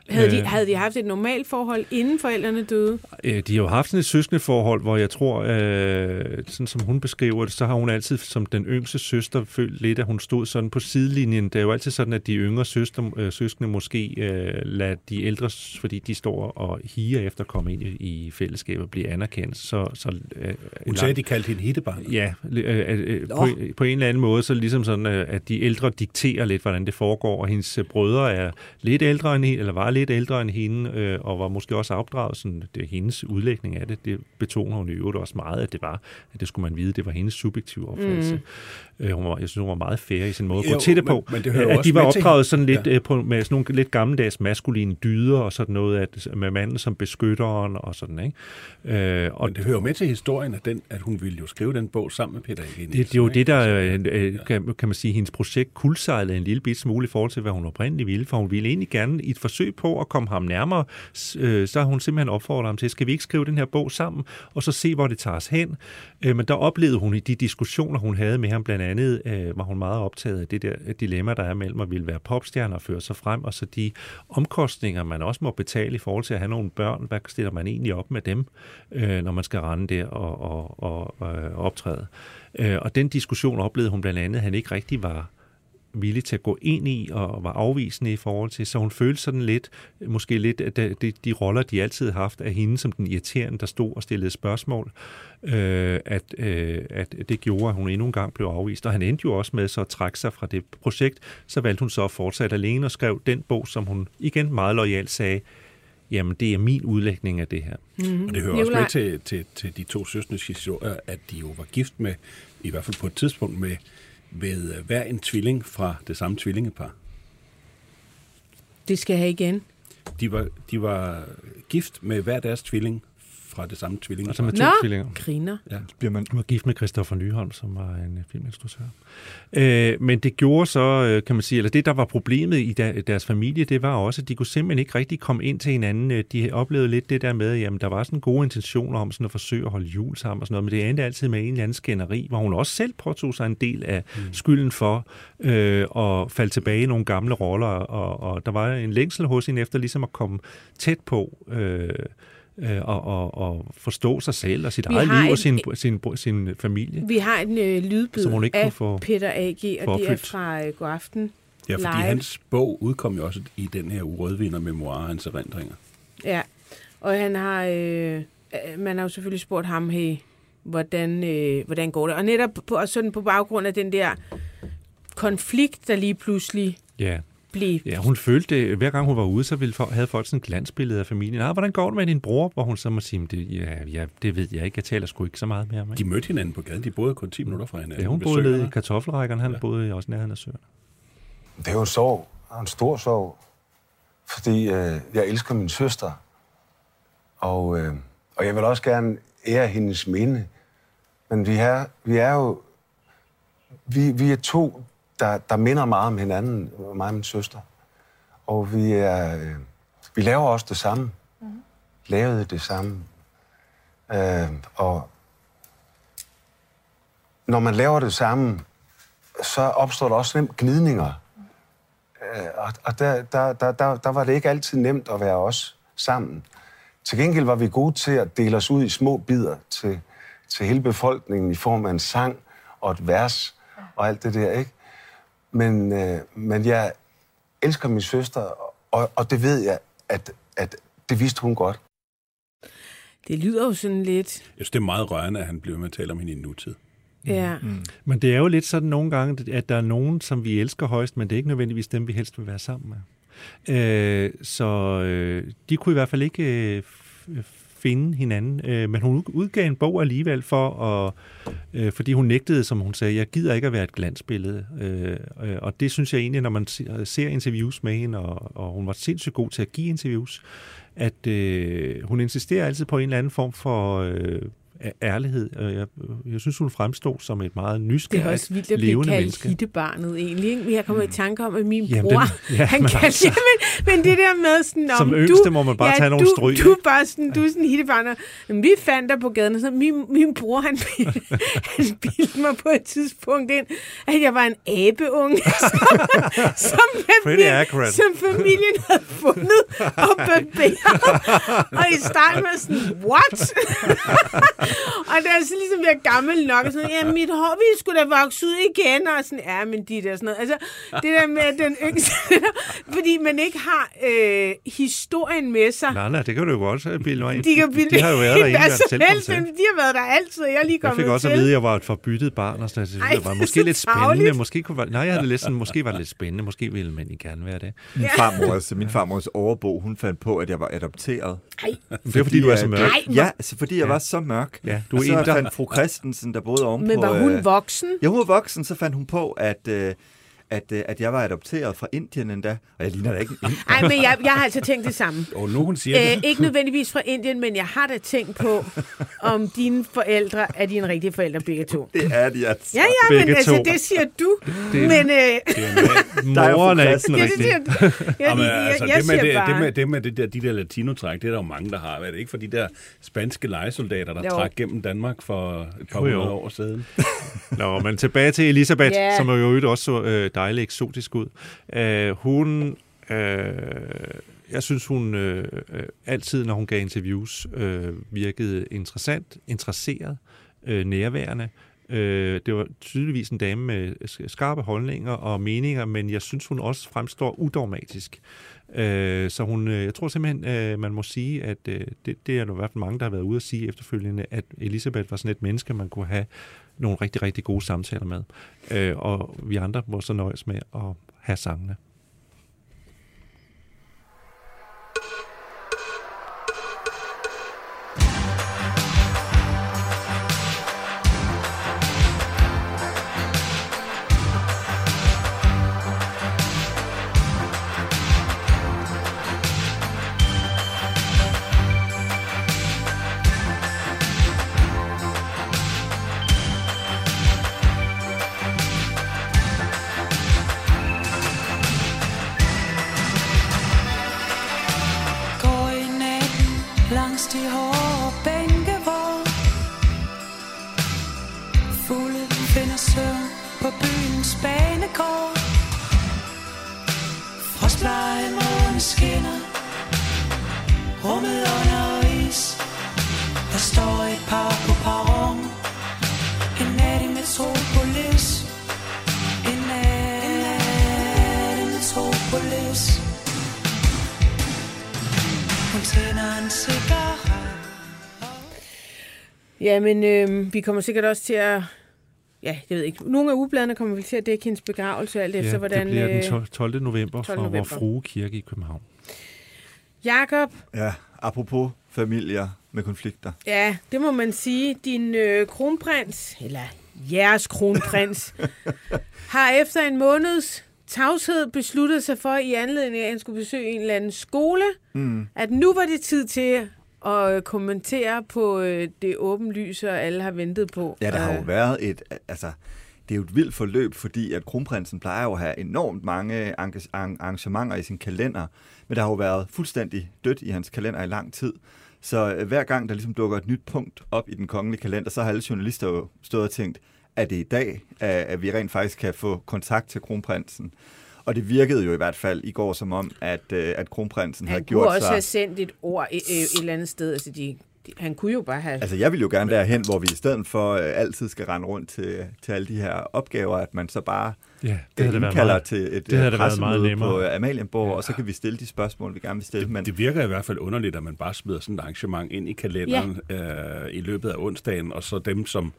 Havde de, Øh. havde de haft et normalt forhold, inden forældrene døde? Øh, De har jo haft sådan et søskendeforhold, hvor jeg tror, øh, sådan som hun beskriver det, så har hun altid som den yngste søster følt lidt, at hun stod sådan på sidelinjen. Det er jo altid sådan, at de yngre søster, øh, søskende måske øh, lader de ældre, fordi de står og higer efter at komme ind i, i fællesskabet og blive anerkendt. Så, så, øh, Hun sagde, at de kaldte hende hittebarn. Ja, øh, øh, på, på en eller anden måde, så ligesom sådan, øh, at de ældre dikterer lidt, hvordan det foregår, og hendes øh, brødre er lidt ældre end hende, eller var lidt ældre end hende, øh, og var måske også opdraget, sådan, det er hendes udlægning af det, det betoner hun i øvrigt også meget, at det var, at det skulle man vide, det var hendes subjektive opfattelse. Mm. Øh, hun var, jeg synes, hun var meget fair i sin måde at gå til det men- på, men det hører jo at de var opdraget sådan lidt Ja. øh, på, med sådan nogle lidt gammeldags maskuline dyder, og sådan noget, at, med manden som beskytteren, og sådan, ikke? Øh, og Men det hører med til historien, at, den, at hun ville jo skrive den bog sammen med Peter Erik det, det er jo det, der øh, øh, kan, kan man sige, hendes projekt kuldsejlede en lille bit smule i forhold til, hvad hun oprindeligt ville, for hun ville egentlig gerne i et forsøg på at komme ham nærmere, øh, så har hun simpelthen opfordret ham til, skal vi ikke skrive den her bog sammen, og så se, hvor det tager os hen. Øh, men der oplevede hun i de diskussioner, hun havde med ham, blandt andet øh, var hun meget optaget af det der dilemma, der er mellem at ville være popstjerne og føre sig frem, og så de omkostninger, man også må betale i forhold til at have nogle børn. Hvad stiller man egentlig op med dem, øh, når man skal rende der og, og, og, og optræde? Øh, og den diskussion oplevede hun blandt andet, at han ikke rigtig var villig til at gå ind i og var afvisende i forhold til, så hun følte sådan lidt, måske lidt, at de, de, roller, de altid har haft af hende som den irriterende, der stod og stillede spørgsmål, øh, at, øh, at det gjorde, at hun endnu en gang blev afvist. Og han endte jo også med så at trække sig fra det projekt, så valgte hun så at fortsætte alene og skrev den bog, som hun igen meget lojalt sagde, jamen det er min udlægning af det her. Mm-hmm. Og det hører også med til, til, til de to søstres historier, at de jo var gift med, i hvert fald på et tidspunkt, med, med øh, hver en tvilling fra det samme tvillingepar. Det skal jeg have igen. De var, de var gift med hver deres tvilling fra det samme tvillingepar. Altså med to Nå, tvillinger. griner. Ja. Bliver man var gift med Christoffer Nyholm, som var en øh, filminstruktør. Øh, men det gjorde så, øh, kan man sige, eller det, der var problemet i der, deres familie, det var også, at de kunne simpelthen ikke rigtig komme ind til hinanden. Øh, De oplevede lidt det der med, jamen der var sådan gode intentioner om sådan at forsøge at holde jul sammen og sådan noget, men det endte altid med en eller anden skænderi, hvor hun også selv påtog sig en del af mm. skylden for øh, at falde tilbage i nogle gamle roller, og, og der var en længsel hos hende efter ligesom at komme tæt på øh, øh, og, og, og forstå sig selv og sit Vi eget liv og et- sin, sin, sin familie. Vi har en øh, lydbid Som hun ikke af få- Peter A.G., og det er fra øh, God Aften Ja, fordi Live. hans bog udkom jo også i den her urødvinder memoir, hans erindringer. Ja, og han har, øh, man har jo selvfølgelig spurgt ham, hey, hvordan, øh, hvordan går det? Og netop på, og sådan på baggrund af den der konflikt, der lige pludselig Ja. Blev... Ja, hun følte det, hver gang hun var ude, så ville, havde folk sådan et glansbillede af familien. Ah, hvordan går det med din bror? Hvor hun så må sige, det, ja, ja, det ved jeg ikke, jeg taler sgu ikke så meget med ham. De mødte hinanden på gaden. De boede kun 10 minutter fra hinanden. Ja, hun boede nede i kartoffelrækkerne, han ja. boede også nærheden af søerne. Det er jo en sorg, en stor sorg, fordi øh, jeg elsker min søster, og, øh, og jeg vil også gerne ære hendes minde. Men vi er, vi er jo vi, vi er to, der, der minder meget om hinanden, mig og min søster. Og vi, er, øh, vi laver også det samme. Mm. Lavede det samme. Øh, og når man laver det samme, så opstår der også nemt glidninger. Øh, og og der, der, der, der, der var det ikke altid nemt at være os sammen. Til gengæld var vi gode til at dele os ud i små bidder til, til hele befolkningen i form af en sang og et vers og alt det der, ikke? Men, øh, men jeg elsker min søster, og, og det ved jeg, at, at det vidste hun godt. Det lyder jo sådan lidt... Jeg synes, det er meget rørende, at han bliver med at tale om hende i nutid. Ja. Mm. Men det er jo lidt sådan nogle gange, at der er nogen, som vi elsker højst, men det er ikke nødvendigvis dem, vi helst vil være sammen med. Øh, så øh, de kunne i hvert fald ikke øh, finde hinanden, øh, men hun udgav en bog alligevel for at, øh, fordi hun nægtede, som hun sagde, jeg gider ikke at være et glansbillede. Øh, øh, og det synes jeg egentlig, når man ser interviews med hende, og, og hun var sindssygt god til at give interviews, at øh, hun insisterer altid på en eller anden form for øh, ærlighed. Jeg, jeg synes, hun fremstod som et meget nysgerrigt, Det er også vildt at blive kaldt hittebarnet egentlig. Ikke? Jeg kommer i tanke om, at min Jamen, bror, den- ja, *laughs* han men kaldte, altså- *laughs* jamen, men det der med sådan, Som om yngste du, må man bare ja, tage nogle du, stryg, Du bare sådan, du er sådan hittebarnet. Men vi fandt dig på gaden, og så min, min bror, han, *laughs* han bildte mig på et tidspunkt ind, at jeg var en abeunge, som, som, familien, som familien havde fundet og barberet. Og i starten var sådan, what? Og da jeg så ligesom bliver gammel nok, og sådan, ja, mit hår, vi skulle da vokse ud igen, og sådan, ja, men de der sådan noget. Altså, det der med at den yngste, *laughs* fordi man ikke har øh, historien med sig. Nej, nej, det kan du jo godt bilde mig. De, kan bilde de har jo været der inden hvad jeg som selv kom helst, til. men De har været der altid, og jeg er lige Jeg kommet fik også til. at vide, at jeg var et forbyttet barn, og sådan, noget. Ej, det var måske så lidt spændende. Måske, kunne, nej, jeg havde lidt sådan, måske var det lidt spændende. Måske ville man ikke gerne være det. Min farmors, min farmors overbo, hun fandt på, at jeg var adopteret. Ej. Det er fordi, du er så mørk. Ej, Ja, altså, fordi jeg Ja. var så mørk. Ja, du er og så fandt fru Christensen, der boede ovenpå... Men var hun øh, voksen? Ja, hun var voksen, så fandt hun på, at, øh, at, øh, at jeg var adopteret fra Indien endda. Og jeg ligner da ikke. Nej, *laughs* men jeg, jeg har altså tænkt det samme. Og nu hun siger Æ, det. ikke nødvendigvis fra Indien, men jeg har da tænkt på, om dine forældre er dine rigtige forældre begge to. Det er de altså. Ja, ja, men Begge altså, to. det siger du. Det- men øh, *laughs* Der er jo Moren er ikke fru den det, det altså, det, med det, det, med, det det der, de der latinotræk, det er der jo mange, der har. Er det ikke for de der spanske legesoldater, der Jo. trak gennem Danmark for et par Jo, jo. hundrede år siden? *laughs* Nå, men tilbage til Elisabeth, Ja. som jo også så øh, dejligt eksotisk ud. Øh, hun, Øh, jeg synes hun øh, øh, altid, når hun gav interviews, øh, virkede interessant, interesseret, øh, nærværende. Øh, det var tydeligvis en dame med skarpe holdninger og meninger, men jeg synes, hun også fremstår udogmatisk. Øh, så hun, øh, jeg tror simpelthen, øh, man må sige, at øh, det, det er der i hvert fald mange, der har været ude at sige efterfølgende, at Elisabeth var sådan et menneske, man kunne have nogle rigtig, rigtig gode samtaler med. Øh, og vi andre må så nøjes med at have sangene. Skinner. Rummet under is. Der står et par på perron. En nat i Metropolis. En nat i Metropolis. Hun tænder en cigaret. Jamen, øh, vi kommer sikkert også til at... Ja, jeg ved ikke. Nogle af ugebladene kommer vi til at dække hendes begravelse, alt efter Ja, hvordan... det bliver den øh, 12. 12. november 12. fra november. Vor Frue Kirke i København. Jakob, Ja, apropos familier med konflikter. ja, det må man sige. Din øh, kronprins, eller jeres kronprins, *laughs* har efter en måneds tavshed besluttet sig for, i anledning af, at han skulle besøge en eller anden skole, Mm. at nu var det tid til at øh, kommentere på øh, det åbenlyse, og alle har ventet på. Ja, der har jo været et... Altså, det er jo et vildt forløb, fordi at kronprinsen plejer jo at have enormt mange arrange- arran- arrangementer i sin kalender, men der har jo været fuldstændig dødt i hans kalender i lang tid. Så øh, hver gang der ligesom dukker et nyt punkt op i den kongelige kalender, så har alle journalister jo stået og tænkt, er det i dag, at at vi rent faktisk kan få kontakt til kronprinsen? Og det virkede jo i hvert fald i går som om, at, øh, at kronprinsen Han havde kunne gjort også sig... have sendt et ord et, et eller andet sted. Altså, de, han kunne jo bare have... Altså, jeg vil jo gerne derhen, hvor vi i stedet for øh, altid skal rende rundt til, til alle de her opgaver, at man så bare Ja, det øh, det indkalder meget- til et det havde øh, det været meget pressemøde nemmere. på øh, Amalienborg, ja. og så kan vi stille de spørgsmål, vi gerne vil stille. Men Det virker i hvert fald underligt, at man bare smider sådan et arrangement ind i kalenderen ja. øh, i løbet af onsdagen, og så dem, som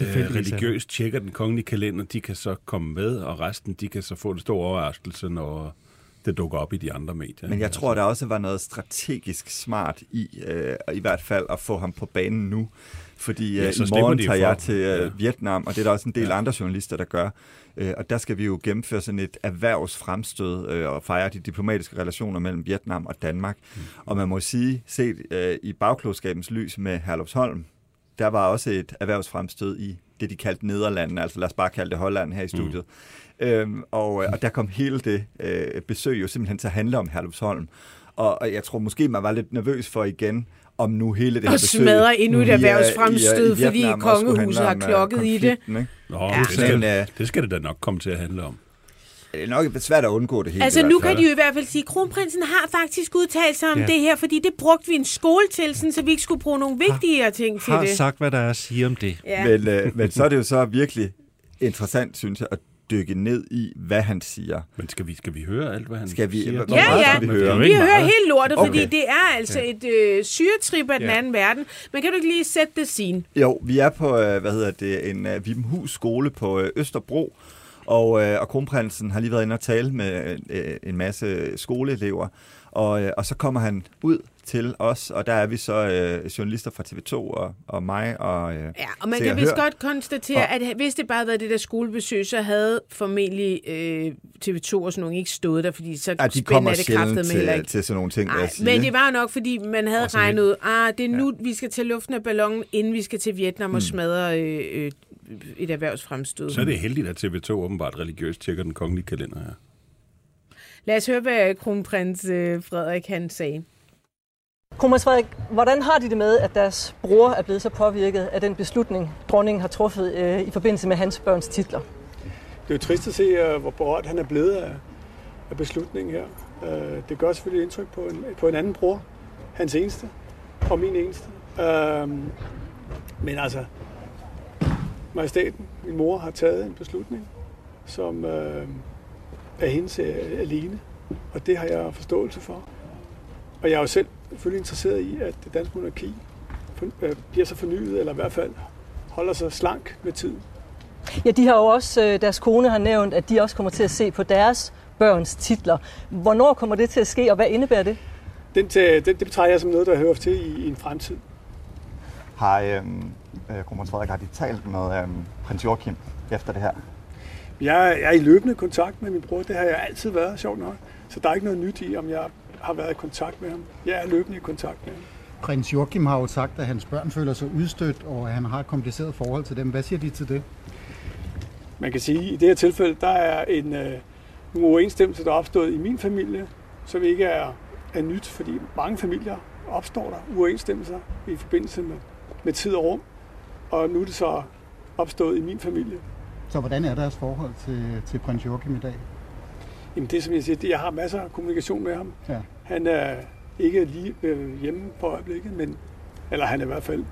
øh, er religiøst tjekker den kongelige kalender, de kan så komme med, og resten, de kan så få en stor overraskelse, når det dukker op i de andre medier. Men jeg tror, der også var noget strategisk smart i, øh, i hvert fald at få ham på banen nu. Fordi Ja, øh, så i morgen tager jeg til øh, ja. Vietnam, og det er der også en del Ja. andre journalister, der gør. Øh, og der skal vi jo gennemføre sådan et erhvervsfremstød øh, og fejre de diplomatiske relationer mellem Vietnam og Danmark. Mm. Og man må sige, set øh, i bagklogskabens lys med Herlufsholm, der var også et erhvervsfremstød i det, de kaldte Nederlandene, altså lad os bare kalde det Holland her i studiet. Mm. Øhm, og, øh, og der kom hele det øh, besøg jo simpelthen til at handle om Herlufsholm. Og, og jeg tror måske, man var lidt nervøs for igen, om nu hele det her Og besøg... smadre endnu et i, erhvervsfremstød, i, i fordi kongehuset har øh, klokket i det. Ikke? Nå, Ja. ja. det, skal, øh, det skal det da nok komme til at handle om. Det er nok svært at undgå det hele. Altså nu kan de jo i hvert fald sige, at kronprinsen har faktisk udtalt sig om Ja. det her, fordi det brugte vi en skole til, sådan, så vi ikke skulle bruge nogle vigtigere ting til Har det. sagt, hvad der er at sige om det. Ja. Men, øh, men så er det jo så virkelig interessant, synes jeg, at dykke ned i, hvad han siger. Men skal vi, skal vi høre alt, hvad han Skal vi, siger? Ja, ja. skal vi høre? Vi hører helt lortet, okay. Fordi det er altså ja. et øh, syretrip af den Ja. anden verden. Men kan du ikke lige sætte det scene? Jo, vi er på, øh, hvad hedder det, en uh, Vibenhus skole på øh, Østerbro, og, øh, og kronprinsen har lige været inde og tale med øh, en masse skoleelever, og, øh, og så kommer han ud til os, og der er vi så øh, journalister fra TV2 og, og mig og øh, Ja, og man kan og vist godt konstatere, at hvis det bare havde været det der skolebesøg, så havde formentlig øh, TV2 og sådan nogle ikke stået der, fordi så Ja, de kommer er det sjældent kraftedeme heller til, ikke. til sådan nogle ting, sige. men det var nok, fordi man havde regnet ud, ah, det er nu, vi skal til luften af ballonen, inden vi skal til Vietnam Hmm. og smadre øh, øh, et erhvervsfremstød. Så er det heldigt, at TV2 åbenbart religiøst tjekker den kongelige kalender her. Lad os høre, hvad kronprins øh, Frederik han sagde. Kronprins Frederik, hvordan har de det med, at deres bror er blevet så påvirket af den beslutning, dronningen har truffet øh, i forbindelse med hans børns titler? Det er jo trist at se, øh, hvor berørt han er blevet af, af beslutningen her. Øh, Det gør selvfølgelig indtryk på en, på en anden bror, hans eneste, og min eneste. Øh, Men altså, majestaten, min mor, har taget en beslutning, som øh, er hendes øh, alene, og det har jeg forståelse for. Og jeg er jo selv selvfølgelig interesseret i, at det danske monarki øh, bliver så fornyet, eller i hvert fald holder sig slank med tiden. Ja, de har jo også, øh, deres kone har nævnt, at de også kommer til at se på deres børns titler. Hvornår kommer det til at ske, og hvad indebærer det? Den, til, den, det betragter jeg som noget, der hører til i, i en fremtid. Har øhm, øh, kronprins Frederik, har de talt med øhm, prins Joachim efter det her? Jeg er i løbende kontakt med min bror. Det har jeg altid været, sjovt nok. Så der er ikke noget nyt i, om jeg har været i kontakt med ham. Jeg er løbende i kontakt med ham. Prins Joachim har jo sagt, at hans børn føler sig udstødt, og at han har et kompliceret forhold til dem. Hvad siger de til det? Man kan sige, at i det her tilfælde, der er en øh, nogle uoverensstemmelse, der er opstået i min familie, som ikke er, er nyt, fordi mange familier opstår der uoverensstemmelser i forbindelse med, med tid og rum. Og nu er det så opstået i min familie. Så hvordan er deres forhold til, til prins Joachim i dag? Jamen det, som jeg siger, det, jeg har masser af kommunikation med ham. Ja. Han er ikke lige øh, hjemme på øjeblikket, men, eller han er i hvert fald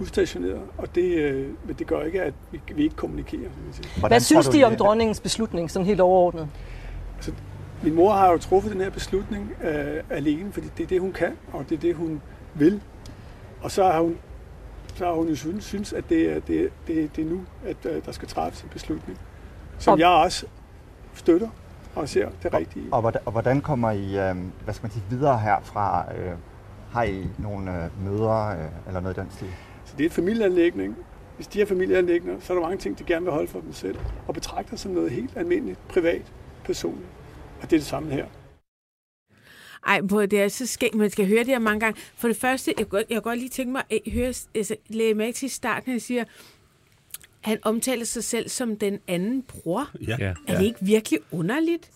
udstationeret, og det, øh, men det gør ikke, at vi, vi ikke kommunikerer. Siger. Hvad synes de om dronningens beslutning, sådan helt overordnet? Altså, min mor har jo truffet den her beslutning øh, alene, fordi det er det, hun kan, og det er det, hun vil. Og så har hun, jo synes, synes at det er, det, det, det er nu, at øh, der skal træffes en beslutning, som Og- jeg også støtter og ser det rigtige. Og hvordan, og hvordan kommer I øhm, hvad skal man sige, videre herfra? Øh, har I nogle øh, møder øh, eller noget i den stil? Så det er et familieanlæggende. ikke? Hvis de har familieanlæggende, så er der mange ting, de gerne vil holde for dem selv, og betragter som noget helt almindeligt, privat, personligt. Og det er det samme her. Ej, på det er så skægt, man skal høre det her mange gange. For det første, jeg kan godt, jeg kan godt lige tænke mig at høre, altså, mærke til i starten, han siger, han omtaler sig selv som den anden bror. Ja. Er det ikke virkelig underligt?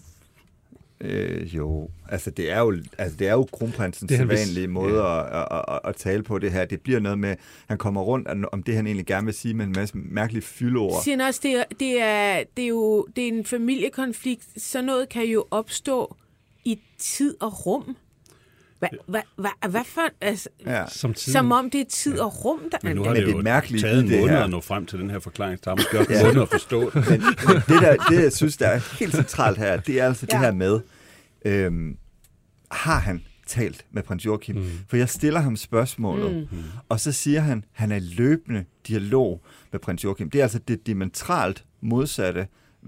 Øh, jo, altså det er jo, altså det er jo kronprinsens er sædvanlige måde at, at, at, at, tale på det her. Det bliver noget med, han kommer rundt om- om det, han egentlig gerne vil sige, med en masse mærkelige fyldord. Siger han også, det er, det, er, det er jo det er en familiekonflikt. Sådan noget kan jo opstå i tid og rum. Hvad, hvad, hvad, hvad for... Altså, Ja. Som, tiden. som om det er tid og rum, der Men nu er har Men det det jo taget en det måned at nå frem til den her forklaring. Der har måske også Ja. en måned at forstå. Men, men det, der, det, jeg synes, der er helt centralt her, det er altså ja. Det her med, øhm, har han talt med prins Joachim? Mm. For jeg stiller ham spørgsmålet, mm. og så siger han, han er løbende dialog med prins Joachim. Det er altså det diametralt modsatte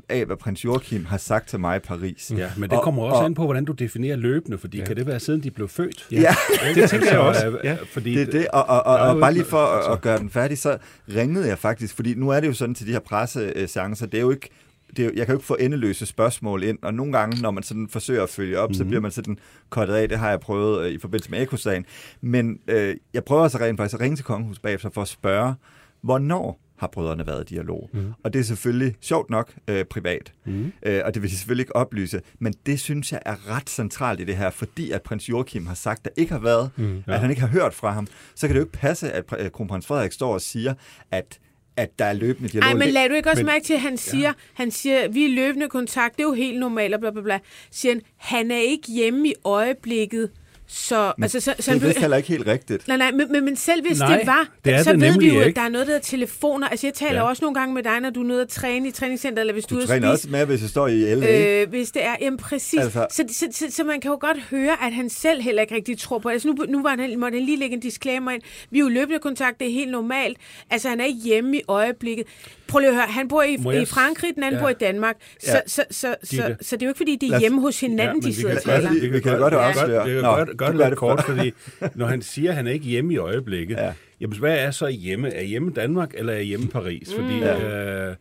af, hvad prins Joachim har sagt til mig i Paris. Ja, men det kommer også an på, hvordan du definerer løbende, fordi ja. kan det være siden de blev født? Ja, ja *laughs* det tænker jeg også. Ja. Fordi det er det, og, og, og, og bare lige for at, at gøre den færdig, så ringede jeg faktisk, fordi nu er det jo sådan til de her presseseancer, det er jo ikke det er, jeg kan jo ikke få endeløse spørgsmål ind, og nogle gange, når man sådan forsøger at følge op, mm-hmm. så bliver man sådan kottet af. Det har jeg prøvet øh, i forbindelse med Ekosagen. Men øh, jeg prøver så rent faktisk at ringe til Kongehus bagefter for at spørge, hvornår har brødrene været i dialog? Mm. Og det er selvfølgelig sjovt nok øh, privat, mm. øh, og det vil de selvfølgelig ikke oplyse, men det synes jeg er ret centralt i det her, fordi at prins Joachim har sagt, der ikke har været, mm. Ja. at han ikke har hørt fra ham, så kan det jo ikke passe, at pr- øh, kronprins Frederik står og siger, at at der er løbende dialog. Ej, men lad du ikke også men- mærke til, at han siger, ja. han siger, vi er løbende kontakt, det er jo helt normalt, og bla bla bla. Siger han, han er ikke hjemme i øjeblikket, så... Men altså, så, så det er han, vist heller ikke helt rigtigt. Nej, nej, men, men, men selv hvis Nej, det var, det er så det ved vi jo, at der er noget, der hedder telefoner. Altså, jeg taler Ja. også nogle gange med dig, når du er nede at træne i træningscenter, eller hvis du, Du er træner spise. også med, hvis jeg står i LA. Øh, hvis det er, jamen præcis. Altså- så, så, så, så, man kan jo godt høre, at han selv heller ikke rigtig tror på det. Altså nu, nu var han, måtte han lige lægge en disclaimer ind. Vi er jo løbende kontakt, det er helt normalt. Altså han er ikke hjemme i øjeblikket. Prøv lige at høre, han bor i, jeg i Frankrig, den anden Ja. bor i Danmark. Så, Ja. så, så, så, så, så det er jo ikke, fordi de er hjemme hos hinanden, men de vi sidder og kan taler. godt- Vi kan godt ja. afsløre. Kan Nå, godt gøre det lidt det kort, for- fordi når han siger, at han er ikke hjemme i øjeblikket, Ja. ja. jamen hvad er så hjemme? Er hjemme Danmark, eller er hjemme Paris? Fordi øh,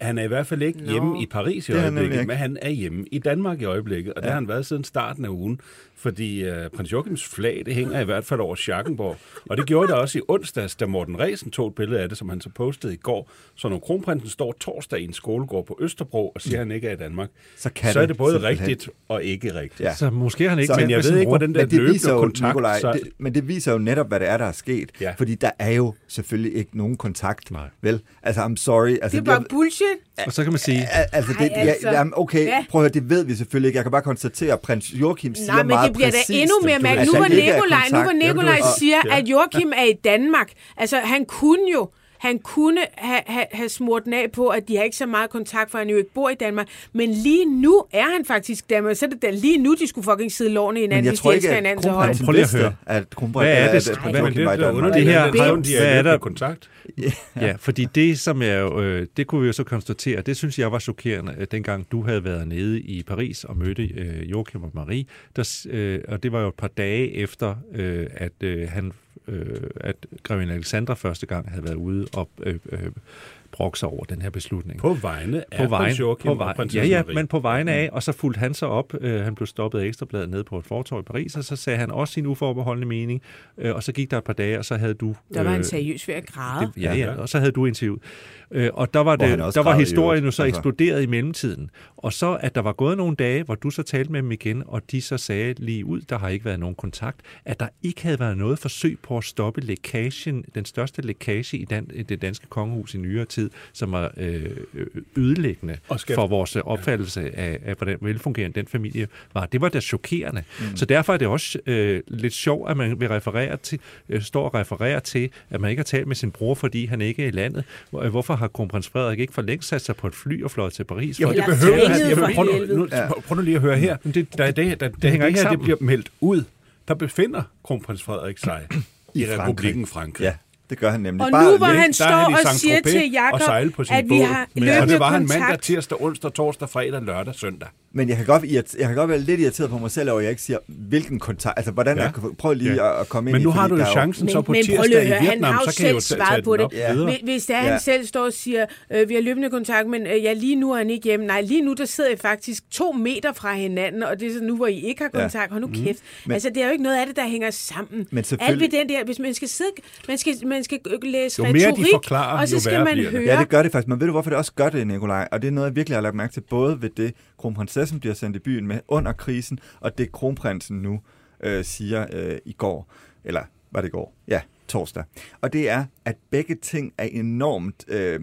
han er i hvert fald ikke Nå. hjemme i Paris i Det han øjeblikket, ikke. men han er hjemme i Danmark i øjeblikket, og det Ja. har han været siden starten af ugen. Fordi øh, prins Joachims flag, det hænger i hvert fald over Schackenborg. Og det gjorde det også i onsdags, da Morten Resen tog et billede af det, som han så postede i går. Så når kronprinsen står torsdag i en skolegård på Østerbro og siger, at han ikke er i Danmark, Så kan så er det både simpelthen. rigtigt og ikke rigtigt. Ja. Så måske har han ikke Så- Men jeg med ved ikke, hvordan der Men det løbende jo, kontakt. Nikolaj, så, det, men det viser jo netop, hvad det er, der er sket. Ja. Fordi der er jo selvfølgelig ikke nogen kontakt. Nej. Vel? Altså, I'm sorry. Altså, Det er bare bullshit. Og så kan man sige, Al- Altså, det, Ej, altså. Ja, okay, prøv at høre, det ved vi selvfølgelig ikke. Jeg kan bare konstatere, at prins Joachim siger Nej, meget det bliver da endnu mere mærkeligt. Nu var ikke er i Nikolaj, nu var. Nikolaj siger, at Joachim er i Danmark. Altså, han kunne jo han kunne have, have, have smurt den af på, at de har ikke så meget kontakt, for han jo ikke bor i Danmark. Men lige nu er han faktisk Danmark. Så er det da lige nu, de skulle fucking sidde lårene i hinanden, jeg hvis tror de ikke, elsker at hinanden så højt. Prøv lige at høre. at Hvad er det? at, det er her- er, hvad er er der- der... kontakt. Ja, fordi det, som jeg jo, øh, det kunne vi jo så konstatere, det synes jeg var chokerende, at dengang du havde været nede i Paris og mødte øh, Joachim og Marie, der, øh, og det var jo et par dage efter, øh, at øh, han, øh, at Grevin Alexandra første gang havde været ude og øh, øh, brokke sig over den her beslutning. På vegne af på prins Joachim på og vejen, prinsesse ja, ja, men på vegne af, og så fulgte han sig op. Øh, han blev stoppet af Ekstrabladet nede på et fortorv i Paris, og så sagde han også sin uforbeholdende mening, øh, og så gik der et par dage, og så havde du... Der var han øh, seriøst ved at græde. det, ja, ja, og så havde du interviewet. Øh, og der var, det, der var historien jo så Altså. eksploderet i mellemtiden. Og så, at der var gået nogle dage, hvor du så talte med dem igen, og de så sagde lige ud, der har ikke været nogen kontakt, at der ikke havde været noget forsøg på at stoppe lækagen, den største lækage i dan, i det danske kongehus i nyere tid, som var øh, ødelæggende Og skal- for vores opfattelse af, af, hvordan velfungerende den familie var. Det var da chokerende. Mm. Så derfor er det også øh, lidt sjovt, at man vil referere til, øh, står og refererer til, at man ikke har talt med sin bror, fordi han ikke er i landet. Hvor- øh, Hvorfor har kronprins Frederik ikke for længst sat sig på et fly og fløjet til Paris? Jamen, For- det behøver han. Jamen, prøv, nu, nu, prøv nu lige at høre her. Men det- Da det, da, da hænger det ikke her det bliver meldt ud, der befinder kronprins Frederik sig *clears throat* i, republikken Frankrig. Ja, det gør han nemlig. Og Bare nu hvor han Der står han i og siger til Jakob, og sejle på sin at vi båd. har og det løbende var han mandag, tirsdag, onsdag, torsdag, fredag, lørdag, søndag. Men jeg kan, godt, jeg kan godt være lidt irriteret på mig selv over, at jeg ikke siger, hvilken kontakt... Altså, hvordan Ja. ja. jeg, prøv lige Ja. at, komme ind Men i... nu har fordi du jo chancen så Men, på men tirsdag at i høre, han Vietnam, har så kan jeg jo selv tage på det. Ja. Hvis- det er, Ja. han selv står og siger, øh, vi har løbende kontakt, men øh, ja, lige nu er han ikke hjemme. Nej, lige nu der sidder jeg faktisk to meter fra hinanden, og det er så nu, hvor I ikke har Ja. kontakt. Hold nu kæft. Men- altså, det er jo ikke noget af det, der hænger sammen. Men Alt selvfølgelig- ved den der, hvis man skal sidde, man skal, man, skal læse Jo mere de retorik, forklarer, og så skal man høre... Ja, det gør det faktisk. Men ved du, hvorfor det også gør det, Nikolaj? Og det er noget, jeg virkelig har lagt mærke til, både ved det, kronprinsessen bliver sendt i byen med under krisen, og det kronprinsen nu øh, siger øh, i går. Eller var det i går? Ja, torsdag. Og det er, at begge ting er enormt, øh,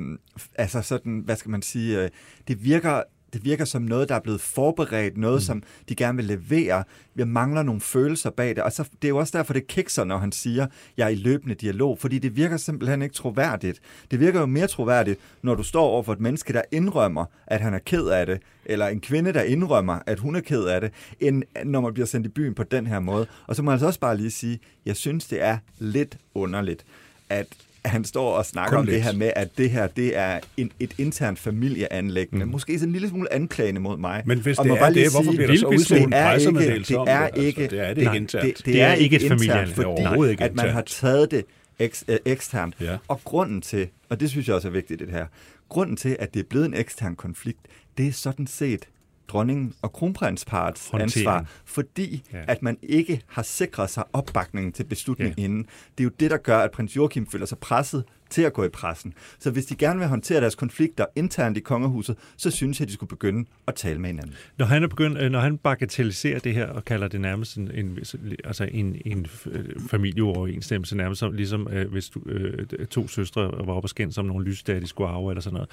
altså sådan, hvad skal man sige, øh, det virker det virker som noget, der er blevet forberedt, noget, mm. som de gerne vil levere. Vi mangler nogle følelser bag det, og så, det er jo også derfor, det kikser, når han siger, jeg er i løbende dialog, fordi det virker simpelthen ikke troværdigt. Det virker jo mere troværdigt, når du står over for et menneske, der indrømmer, at han er ked af det, eller en kvinde, der indrømmer, at hun er ked af det, end når man bliver sendt i byen på den her måde. Og så må jeg altså også bare lige sige, jeg synes, det er lidt underligt, at han står og snakker Kun om lidt. det her med, at det her det er en, et internt familieanlæggende. Mm. Måske sådan en lille smule anklagende mod mig. Men hvis Og det er det, hvorfor bliver der så det udsendt en er ikke, pressemeddelelse det er? Altså, ikke, det er det ikke. Det, det, Det er er ikke et internt, familieanlæg. fordi Overhovedet ikke at man har taget det eks, øh, eksternt. Ja. Og grunden til, og det synes jeg også er vigtigt det her, grunden til, at det er blevet en ekstern konflikt, det er sådan set dronningen og kronprinsparets ansvar, fordi ja. at man ikke har sikret sig opbakningen til beslutningen ja. inden. Det er jo det, der gør, at prins Joachim føler sig presset til at gå i pressen. Så hvis de gerne vil håndtere deres konflikter internt i kongehuset, så synes jeg, de skulle begynde at tale med hinanden. Når han, er begyndt, øh, når han bagatelliserer det her og kalder det nærmest en, en, altså en, en øh, familieoverensstemmelse, nærmest som, ligesom øh, hvis du, øh, to søstre var oppe og skændes om nogle lysdage, de skulle arve eller sådan noget,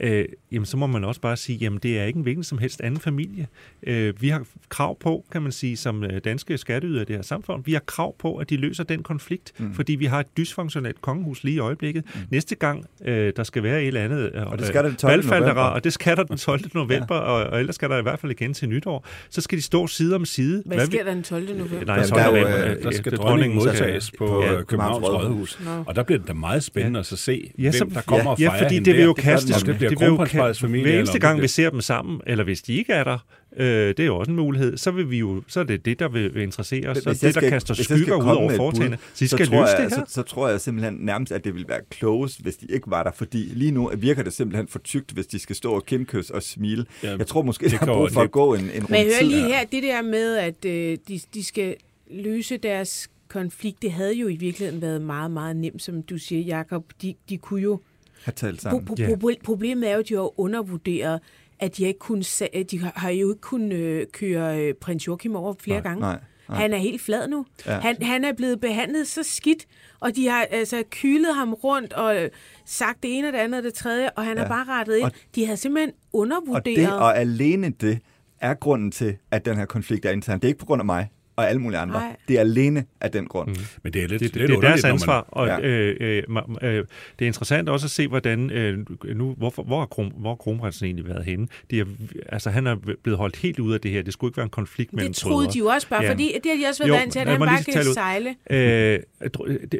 øh, jamen så må man også bare sige, jamen det er ikke en hvilken som helst anden familie. Øh, vi har krav på, kan man sige, som danske skatteyder i det her samfund, vi har krav på, at de løser den konflikt, mm. fordi vi har et dysfunktionelt kongehus lige i øjeblikket. Mm. Næste gang, øh, der skal være et eller andet øh, Og det skal der den 12. valgfaldera, november. og det skal der den 12. *laughs* november, ja. og, og ellers skal der i hvert fald igen til nytår, så skal de stå side om side. Hvad sker der den 12. november? Nej, Jamen, 12. der, er jo, november, øh, der øh, skal det- dronningen skal- modtages på Ja, ja, Københavns Rådhus. Nå. Og der bliver det da meget spændende at så se, Ja, så, hvem der kommer og ja, fejrer ja, fordi det vil der. jo kaste, det bliver kaste, familie, hver eneste gang vi ser dem sammen, eller hvis de ikke er der, øh, det er jo også en mulighed, så vil vi jo, så er det det, der vil, interessere os, så jeg det, der kaster skygger ud over foretagene. Så de skal tror løse jeg, det her. Så, så tror jeg simpelthen nærmest, at det ville være klogest, hvis de ikke var der, fordi lige nu virker det simpelthen for tykt, hvis de skal stå og kindkys og smile. Ja, jeg tror måske, det der er brug for at gå en, en Men jeg hører lige her, det der med, at øh, de, de skal løse deres konflikt, det havde jo i virkeligheden været meget, meget nemt, som du siger, Jakob. De, de kunne jo... Have talt sammen. pro- pro- problemet er jo, at de har undervurderet, at de, ikke kunne, de har- har jo ikke kunnet øh, køre øh, prins Joachim over flere Nej, gange. nej, nej. Han er helt flad nu. Ja. Han, han er blevet behandlet så skidt, og de har altså kylet ham rundt og sagt det ene og det andet og det tredje, og han ja. Er bare rettet ind. Og- de havde simpelthen Og undervurderet... det og alene det er grunden til, at den her konflikt er intern. Det er ikke på grund af mig og alle mulige andre. Nej. Det er alene af den grund. Mm. Men det er lidt, det, lidt det er deres når man- ansvar, og Ja. øh, øh, øh, det er interessant også at se, hvordan øh, nu, hvorfor, hvor, kron, hvor kronprinsen egentlig været henne. De er, altså, han er blevet holdt helt ud af det her. Det skulle ikke være en konflikt mellem Det troede brødre. de jo også bare, Ja. fordi det har de også været Jo, vant til, at han bare kan sejle. Øh,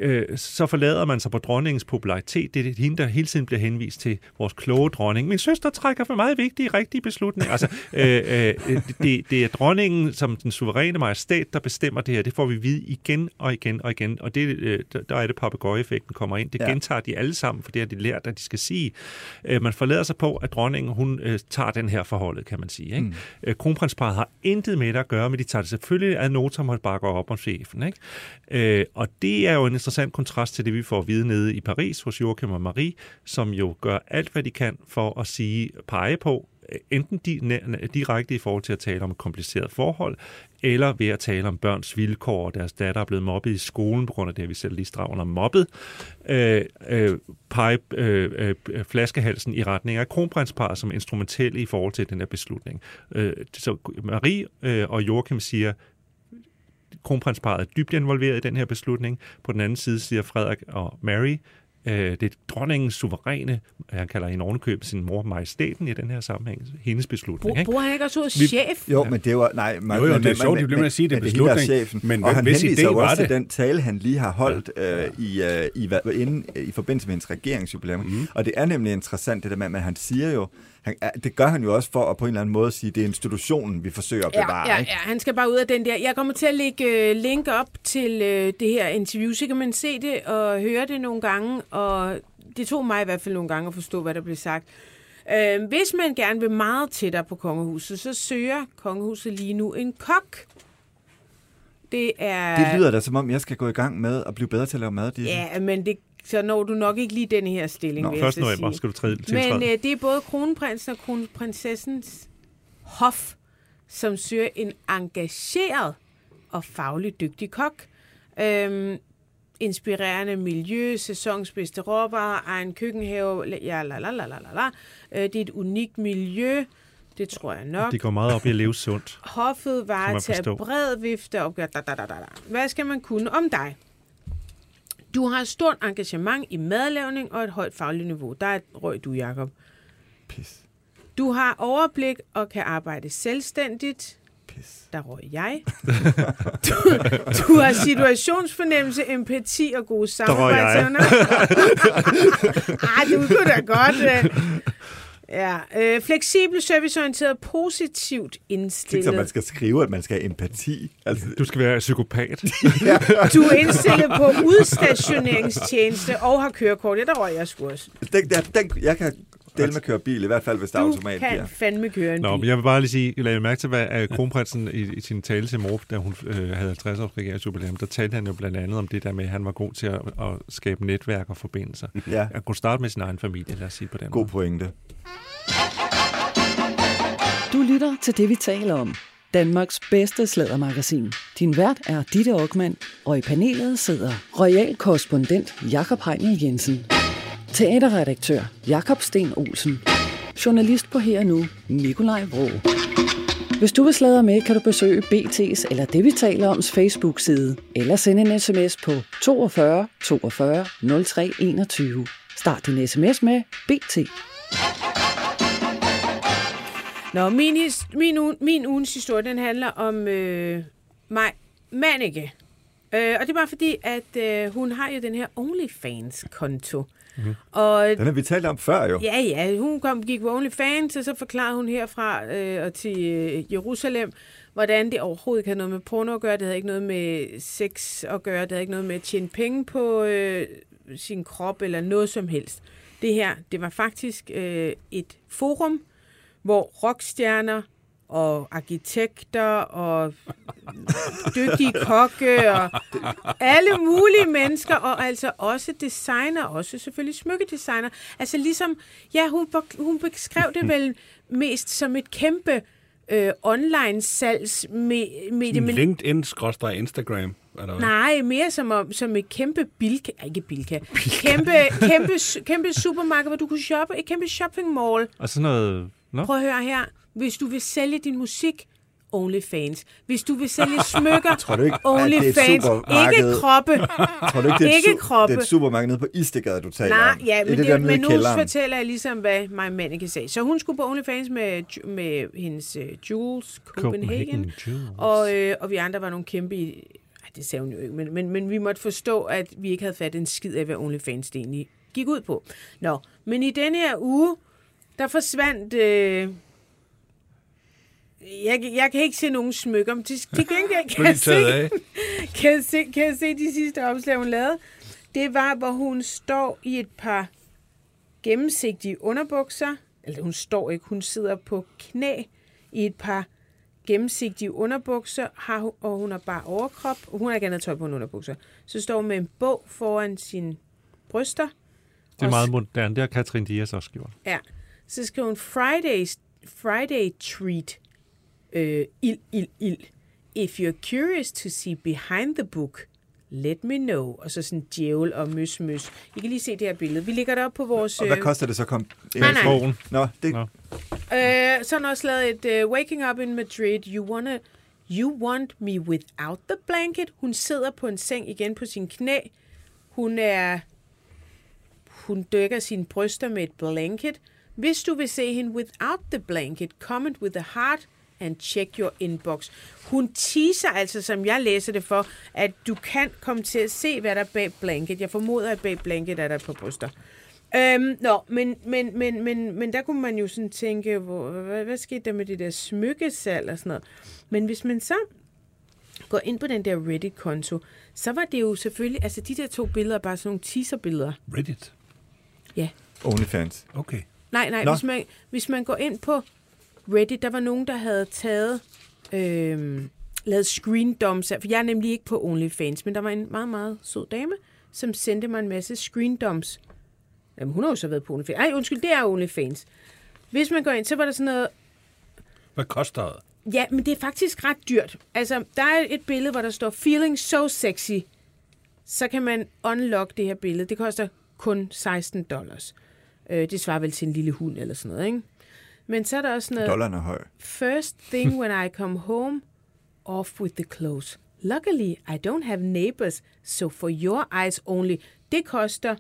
øh, så forlader man sig på dronningens popularitet. Det er hende, der hele tiden bliver henvist til vores kloge dronning. Min søster trækker for meget vigtige, rigtige beslutninger. Altså, øh, øh, det, det er dronningen som den suveræne majestæt, der bestemmer det her. Det får vi vide igen og igen og igen. Og det, øh, der- er det papegøje-effekten kommer ind. Det Ja. gentager de alle sammen, for det har de lært, at de skal sige. Øh, man forlader sig på, at dronningen hun øh, tager den her forholdet, kan man sige. Ikke? Mm. Øh, kronprinsparet har intet med det at gøre, men de tager det selvfølgelig ad notam og bakker op om chefen. Ikke? Øh, og det er jo en interessant kontrast til det, vi får at vide nede i Paris hos Joachim og Marie, som jo gør alt, hvad de kan for at sige, pege på, enten direkte i forhold til at tale om et kompliceret forhold, eller ved at tale om børns vilkår, og deres datter er blevet mobbet i skolen, på grund af det, vi selv lige strager under mobbet, øh, øh, pege øh, øh, flaskehalsen i retning af kronprinsparet som instrumentelle i forhold til den her beslutning. Øh, så Marie øh, og Joachim siger, kronprinsparet er dybt involveret i den her beslutning. På den anden side siger Frederik og Mary, øh, det er dronningens suveræne, han kalder hende ovenkøb sin mor majestæten i den her sammenhæng, hendes beslutning. Bor, bor han ikke også hos Vi- chef? Jo, men det var... Nej, man, Jo, jo, det er sjovt, de men- bliver med at sige, det er beslutning. chefen. Men og han henviser jo var også til det? den tale, han lige har holdt øh, i, øh, i, hvad- inden, øh, i forbindelse med hendes regeringsjubilæum. Mm. Og det er nemlig interessant, det der med, at han siger jo, han, det gør han jo også for at på en eller anden måde sige, det er institutionen, vi forsøger at bevare. Ja, ja, ja, han skal bare ud af den der. Jeg kommer til at lægge øh, link op til øh, det her interview, så kan man se det og høre det nogle gange, og det tog mig i hvert fald nogle gange at forstå, hvad der blev sagt. Øh, hvis man gerne vil meget tættere på kongehuset, så søger kongehuset lige nu en kok. Det er... Det lyder da, som om jeg skal gå i gang med at blive bedre til at lave mad. Disse. Ja, men det så når du nok ikke lige den her stilling, Nå, vil jeg 1. så november sige. skal du træde- tiltræde. Men øh, det er både kronprinsen og kronprinsessens hof, som søger en engageret og fagligt dygtig kok. Øhm, inspirerende miljø, sæsonsbedste råvarer, egen køkkenhave, ja, la, la, la, la, la, la. Øh, det er et unikt miljø, det tror jeg nok. De går meget op i at leve sundt. Hoffet var til bred vifte opgør. Da, da, da, da, da. Hvad skal man kunne om dig? Du har et stort engagement i madlavning og et højt fagligt niveau. Der er et røg du, Jacob. Pis. Du har overblik og kan arbejde selvstændigt. Pis. Der røg jeg. *laughs* Du, du har situationsfornemmelse, empati og gode samarbejdsevner. *laughs* Ej, du kunne da godt. Ja, øh, fleksibel, serviceorienteret, positivt Tænk indstillet. så, man skal skrive, at man skal have empati. Altså, Du skal være psykopat. *laughs* Du er indstillet på udstationeringstjeneste og har kørekort. Ja, der røg jeg sgu også. den, der, den, jeg kan dele med køre bil, i hvert fald hvis der er Du automat kan gear. fandme køre en Nå, bil. men jeg vil bare lige sige, jeg lagde mærke til, hvad øh, kronprinsen i, i sin tale til mor, da hun øh, havde 50 års regeringsjubilæum, der talte han jo blandt andet om det der med, at han var god til at, at skabe netværk og forbindelser. Ja. At kunne starte med sin egen familie, lad os sige på den God måde. pointe. Du lytter til det, vi taler om. Danmarks bedste slædermagasin. Din vært er Ditte Aukmann, og i panelet sidder royal korrespondent Jakob Heinel Jensen. Teaterredaktør Jakob Sten Olsen. Journalist på Her og Nu, Nikolaj Vrå. Hvis du vil sladre med, kan du besøge BT's eller det, vi taler om, Facebook-side, eller sende en sms på 42 42 03 21. Start din sms med BT. Nå, min, his, min, uge, min ugens historie, den handler om øh, mig, Manike. Øh, og det er bare fordi, at øh, hun har jo den her OnlyFans-konto. Mhm. Og Den har vi talt om før jo. Ja, ja, hun kom, gik på OnlyFans, og så forklarede hun herfra øh, og til øh, Jerusalem, hvordan det overhovedet havde noget med porno at gøre, det havde ikke noget med sex at gøre, det havde ikke noget med at tjene penge på øh, sin krop eller noget som helst. Det her, det var faktisk øh, et forum, hvor rockstjerner og arkitekter og dygtige kokke og alle mulige mennesker, og altså også designer, også selvfølgelig smykkedesigner. Altså ligesom, ja, hun, hun beskrev det vel mest som et kæmpe øh, online-salgsmedie. Sådan LinkedIn-Instagram. Eller hvad? Nej, mere som, om- som et kæmpe bilka, ikke bilka, kæmpe, kæmpe, kæmpe supermarked, hvor du kunne shoppe, et kæmpe shopping mall. Og sådan noget... Nå? Prøv at høre her. Hvis du vil sælge din musik, OnlyFans. Hvis du vil sælge smykker, *laughs* Tror du ikke, er OnlyFans. Ikke kroppe. Tror du ikke, det er, ikke su- kroppe. det er et supermarked nede på Istegade, du taler Nej, om? ja, det men, det, der det, i men nu kælderen. fortæller jeg ligesom, hvad my Manike sagde. Så hun skulle på OnlyFans med, med hendes uh, Jules Copenhagen, Copenhagen Jewels. og, øh, og vi andre var nogle kæmpe... i- Ej, det sagde hun jo ikke, men, men, men vi måtte forstå, at vi ikke havde fattet en skid af, hvad OnlyFans det egentlig gik ud på. Nå, men i denne her uge, der forsvandt... Øh, jeg, jeg kan ikke se nogen smykker, men til, til gengæld kan jeg, se, *laughs* kan, jeg se, kan jeg se de sidste opslag, hun lavede. Det var, hvor hun står i et par gennemsigtige underbukser. Eller hun står ikke, hun sidder på knæ i et par gennemsigtige underbukser, har hun, og hun har bare overkrop, og hun har ikke andet tøj på end underbukser. Så står hun med en bog foran sine bryster. Det er meget moderne. Det har Katrin Dias også gjort. Ja. Så skriver hun Fridays, Friday treat. Øh, ild, ild, ild. If you're curious to see behind the book, let me know. Og så sådan djævel og møs, møs. I kan lige se det her billede. Vi lægger det op på vores... Og hvad øh, koster det så komme Nej, nej. Bogen. Nå, det, Nå. Øh, så har også lavet et uh, Waking Up in Madrid. You, wanna, you want me without the blanket. Hun sidder på en seng igen på sin knæ. Hun er... Hun dækker sine bryster med et blanket. Hvis du vil se hende without the blanket, comment with a heart and check your inbox. Hun teaser altså, som jeg læser det for, at du kan komme til at se, hvad der er bag blanket. Jeg formoder, at bag blanket er der et par bryster. Øhm, nå, men, men, men, men, men der kunne man jo sådan tænke, hvor, hvad, hvad skete der med det der smykkesal og sådan noget. Men hvis man så går ind på den der Reddit-konto, så var det jo selvfølgelig, altså de der to billeder er bare sådan nogle teaser-billeder. Reddit? Ja. OnlyFans. Okay. Nej, nej, Nå. hvis man, hvis man går ind på Reddit, der var nogen, der havde taget, øhm, lavet screen dumps af, for jeg er nemlig ikke på OnlyFans, men der var en meget, meget sød dame, som sendte mig en masse screen dumps. Jamen, hun har jo så været på OnlyFans. Ej, undskyld, det er OnlyFans. Hvis man går ind, så var der sådan noget... Hvad koster det? Ja, men det er faktisk ret dyrt. Altså, der er et billede, hvor der står Feeling so sexy. Så kan man unlock det her billede. Det koster kun 16 dollars. Øh, det svarer vel til en lille hund eller sådan noget, ikke? Men så er der også noget... Dollaren er høj. First thing *laughs* when I come home, off with the clothes. Luckily, I don't have neighbors, so for your eyes only. Det koster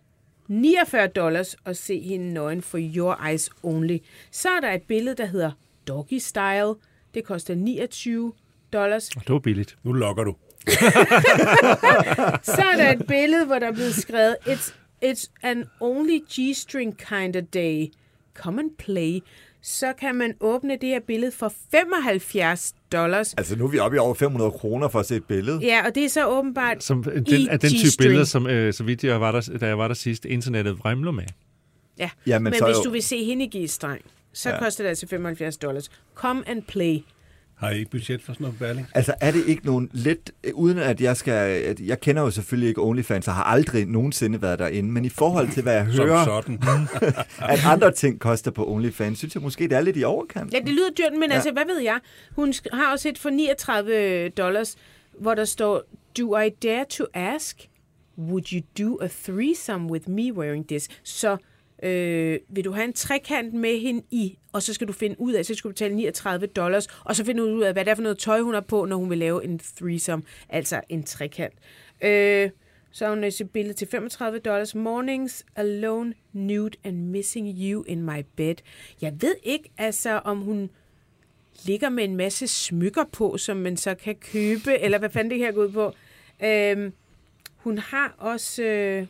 49 dollars at se hende nøgen for your eyes only. Så er der et billede, der hedder Doggy Style. Det koster 29 dollars. Det var billigt. Nu lokker du. *laughs* Så er der et billede, hvor der er blevet skrevet, It's, it's an only G-string kind of day. Come and play. Så kan man åbne det her billede for 75 dollars. Altså nu er vi oppe i over 500 kroner for at se et billede. Ja, og det er så åbenbart Som, den, i er den type billeder, som øh, så vidt jeg var der, da jeg var der sidst, internettet vrimler med. Ja, Ja, men men, hvis jo- du vil se hende i G-streng, så ja. koster det altså 75 dollars. Come and play. Har I ikke budget for sådan noget, Berling? Altså er det ikke nogen lidt, uden at jeg skal, at jeg kender jo selvfølgelig ikke OnlyFans, og har aldrig nogensinde været derinde, men i forhold til, hvad jeg Som hører, sådan. *laughs* at andre ting koster på OnlyFans, synes jeg måske, det er lidt i overkant. Ja, det lyder dyrt, men Ja. altså, hvad ved jeg? Hun har også et for 39 dollars, hvor der står, Do I dare to ask, would you do a threesome with me wearing this? Så øh, vil du have en trekant med hende i, og så skal du finde ud af, så skal du betale 39 dollars, og så finde ud af, hvad det er for noget tøj, hun har på, når hun vil lave en threesome, altså en trekant. Øh, så har hun øh, et billede til 35 dollars. Mornings alone, nude and missing you in my bed. Jeg ved ikke, altså, om hun ligger med en masse smykker på, som man så kan købe, eller hvad fanden det her går ud på. Øh, hun har også, øh,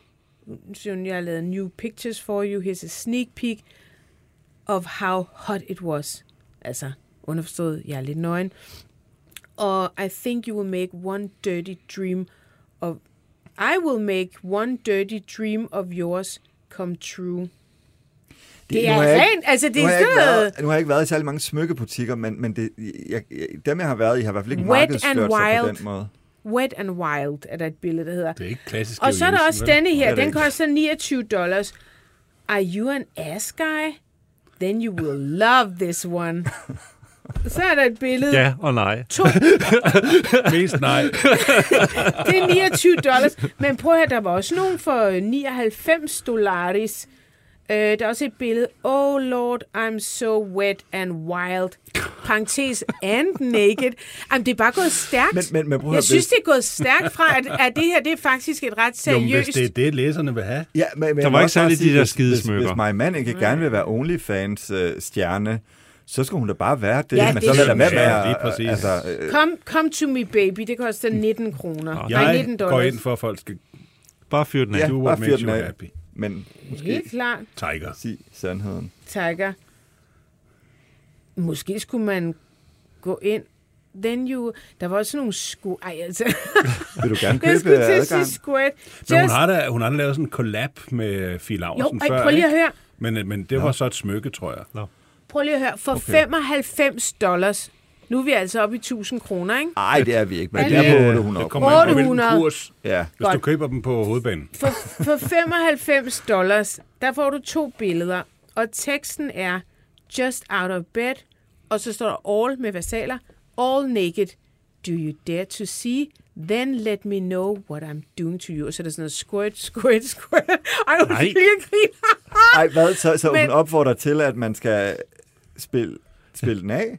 hun, jeg lavet new pictures for you, here's a sneak peek of how hot it was. Altså, underforstået, jeg er lidt nøgen. Og I think you will make one dirty dream of... I will make one dirty dream of yours come true. Det nu er rent, altså det er sådan noget- Nu har jeg ikke været i særlig mange smykkebutikker, men, men det, jeg, jeg, dem, jeg har været i, har i hvert fald ikke markedsført sig på den måde. Wet and Wild er der et billede, der hedder. Det er ikke klassisk. Og så er der også denne her. Er Den ikke. koster 29 dollars. Are you an ass guy? Then you will love this one. Så er der et billede. Ja og nej. To. *laughs* Mest nej. *laughs* Det er 29 dollars. Men prøv at høre, der var også nogen for 99 dollaris. Øh, der er også et billede. Oh lord, I'm so wet and wild. Parentes and naked. Jamen, det er bare gået stærkt. Men- men- men prøv at høre, Jeg synes, hvis- det er gået stærkt fra, at, at det her det er faktisk et ret Jo, seriøst... hvis det er det, læserne vil have. Ja, men, men Der var ikke særlig de der hvis- skide hvis, smykker. Hvis my man ikke gerne vil være OnlyFans-stjerne, så skal hun da bare være det. Ja, men det så lad da være med at... Lige præcis. Altså, øh, Come, come to me, baby. Det koster 19 kroner. Nej, Jeg 19 går dollars. ind for, at folk skal Bare fyr den af. ja, bare fyr den af. happy. Men måske Helt klart. Tiger. sige sandheden. Tiger. Måske skulle man gå ind. Then you... Der var også nogle sko... Ej, altså... Vil du gerne *laughs* Jeg købe skulle til at sige adgang? squat. Men hun har, da, hun har da lavet sådan en collab med Fie Jo, Laursen ej, før, prøv lige at høre. Men, men det var så et smykke, tror jeg. Nå. Prøv lige at høre. For Okay. 95 dollars. Nu er vi altså oppe i 1000 kroner, ikke? Nej, det er vi ikke, men det er det- på 800. Det kommer an på, hvilken 800. kurs. Ja. Hvis Godt. du køber dem på hovedbanen. For, for 95 dollars, der får du to billeder, og teksten er just out of bed, og så står der all med versaler, all naked. Do you dare to see? Then let me know what I'm doing to you. Og så er der sådan noget squirt, squirt, squirt. Ej, hvor Nej. griner. Ej, hvad? Så, så Men- hun opfordrer til, at man skal spille, spille den af?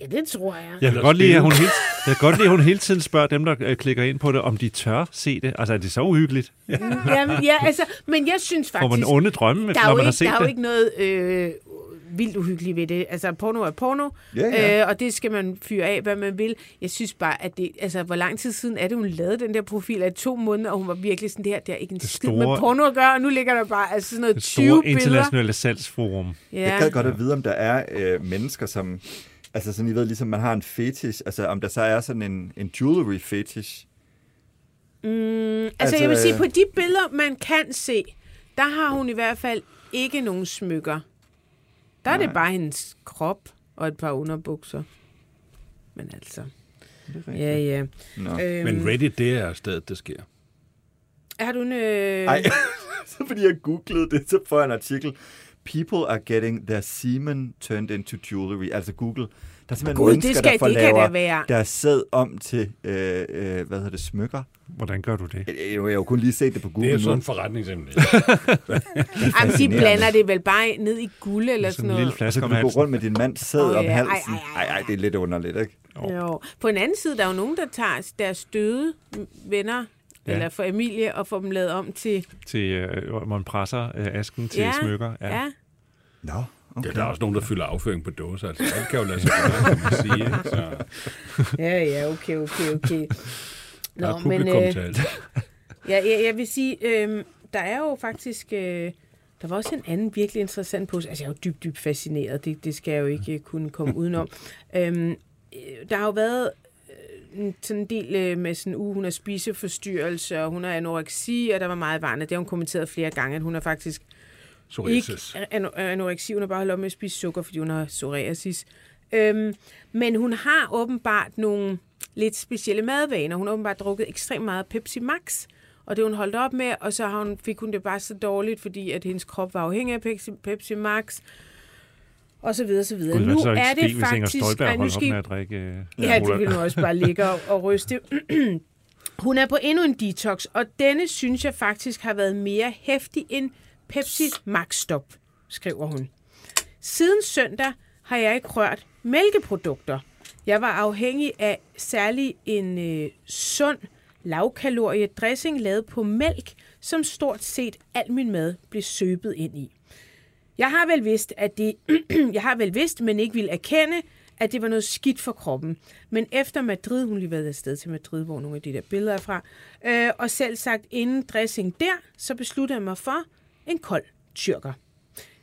Ja, det tror jeg. Jeg kan, godt lide, at hun hele, jeg kan godt lide, at hun hele tiden spørger dem, der øh, klikker ind på det, om de tør se det. Altså, er det så uhyggeligt? *laughs* Jamen, ja, altså, men jeg synes Får faktisk... man onde drømme, der er når jo man har ikke, set der er jo det? ikke noget øh, vildt uhyggeligt ved det. Altså, porno er porno, Ja, ja. Øh, og det skal man fyre af, hvad man vil. Jeg synes bare, at det... Altså, hvor lang tid siden er det, hun lavede den der profil af to måneder, og hun var virkelig sådan, det her, det er ikke en Det skid med store- porno at gøre, og nu ligger der bare altså, sådan noget Det 20 store billeder. internationale salgsforum. Ja. Jeg gad godt at vide, om der er øh, mennesker, som... Altså sådan, I ved, ligesom man har en fetish, altså om der så er sådan en, en jewelry fetish. Mm, altså, Altså, jeg vil sige, øh, på de billeder, man kan se, der har hun i hvert fald ikke nogen smykker. Der er det Nej. bare hendes krop og et par underbukser. Men altså... Er. Ja, ja. Nå. Øhm, Men Reddit, det er stedet, det sker. har du en... Øh... Nej, *laughs* så fordi jeg googlede det, så får jeg en artikel. People are getting their semen turned into jewelry. Altså Google. Der er simpelthen det mennesker, skal- der det kan da forlaver være. deres sæd om til, øh, øh, hvad hedder det, smykker. Hvordan gør du det? Jeg, jeg, jeg har jo kun lige set det på Google Det er sådan en forretningshemmelighed. *laughs* Jamen, de blander det vel bare ned i guld eller sådan noget. Altså, du går rundt med din mands sæd Åh, om ja. Halsen. ej, Ej, ej, det er lidt underligt, ikke? Jo. På en anden side, der er jo nogen, der tager deres døde venner Ja. eller familie og får dem lavet om til... Til, øh, hvor man presser øh, asken til ja, smykker. Ja. Nå, okay. Ja, der er også nogen, der fylder afføring på dåser. Altså, alt kan jo lade sig gøre, kan man sige. Ikke? Så, *laughs* ja, ja, okay, okay, okay. der er publikum øh, til alt. *laughs* ja, jeg, jeg vil sige, øh, der er jo faktisk... Øh, der var også en anden virkelig interessant post. Altså, jeg er jo dybt, dybt fascineret. Det, det skal jeg jo ikke øh, kunne komme udenom. *laughs* Øhm, øh, der har jo været en- sådan en del øh, med sådan, uh, hun har spiseforstyrrelse, og hun har anoreksi, og der var meget varende. Det har hun kommenteret flere gange, at hun er faktisk Psoriasis. ikke ano- anoreksi. Hun har bare holdt op med at spise sukker, fordi hun har psoriasis. Øhm, men hun har åbenbart nogle lidt specielle madvaner. Hun har åbenbart drukket ekstremt meget Pepsi Max, og det hun holdt op med, og så har hun, fik hun det bare så dårligt, fordi at hendes krop var afhængig af Pepsi, Pepsi Max, og så videre, så videre. Gud, nu så er det ske, faktisk... Ej, nu skal med at drikke øh, Ja, det vil nu også bare ligge og, og ryste. *clears throat* Hun er på endnu en detox, og denne synes jeg faktisk har været mere hæftig end Pepsi Max Stop, skriver hun. Siden søndag har jeg ikke rørt mælkeprodukter. Jeg var afhængig af særlig en øh, sund, lavkalorie dressing lavet på mælk, som stort set al min mad blev søbet ind i. Jeg har vel vidst, at det, *clears throat* jeg har vel vidst, men ikke vil erkende, at det var noget skidt for kroppen. Men efter Madrid, hun lige været afsted til Madrid, hvor nogle af de der billeder er fra, øh, og selv sagt inden dressing der, så besluttede jeg mig for en kold tyrker.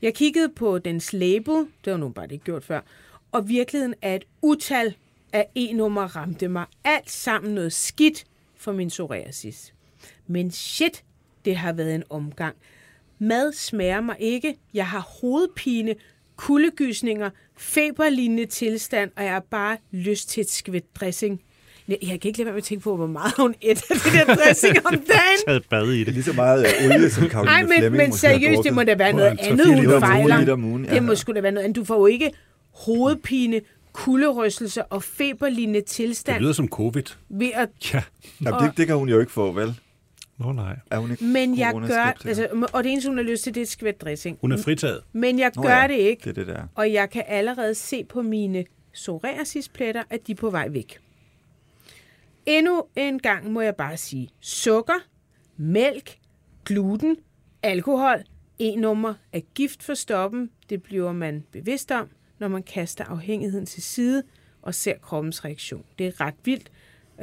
Jeg kiggede på dens label, det var nogen bare ikke gjort før, og virkeligheden er et utal af e-nummer ramte mig. Alt sammen noget skidt for min psoriasis. Men shit, det har været en omgang. Mad smager mig ikke. Jeg har hovedpine, kuldegysninger, feberlignende tilstand, og jeg har bare lyst til et skvæt dressing. Jeg kan ikke lade være med at tænke på, hvor meget hun æder af det der dressing om *laughs* dagen. Taget bad i det. Lige så meget øh, olie, som Karoline Nej, men, Flemming men seriøst, det må da være noget andet, 3-4 hun fejler. ugen, ja. Det må sgu da være noget andet. Du får jo ikke hovedpine, kulderystelser og feberlignende Det tilstand lyder som covid. ved at... Ja. Jamen, det, det kan hun jo ikke få, vel? Nå nej. Er hun ikke Men jeg gør... Altså, og det eneste, hun har lyst til, det er et skvæt dressing. Hun er fritaget. Men jeg Nå gør ja, det ikke. Det er det der. Og jeg kan allerede se på mine psoriasispletter, at de er på vej væk. Endnu en gang må jeg bare sige, sukker, mælk, gluten, alkohol, e-nummer er gift for stoppen. Det bliver man bevidst om, når man kaster afhængigheden til side og ser kroppens reaktion. Det er ret vildt.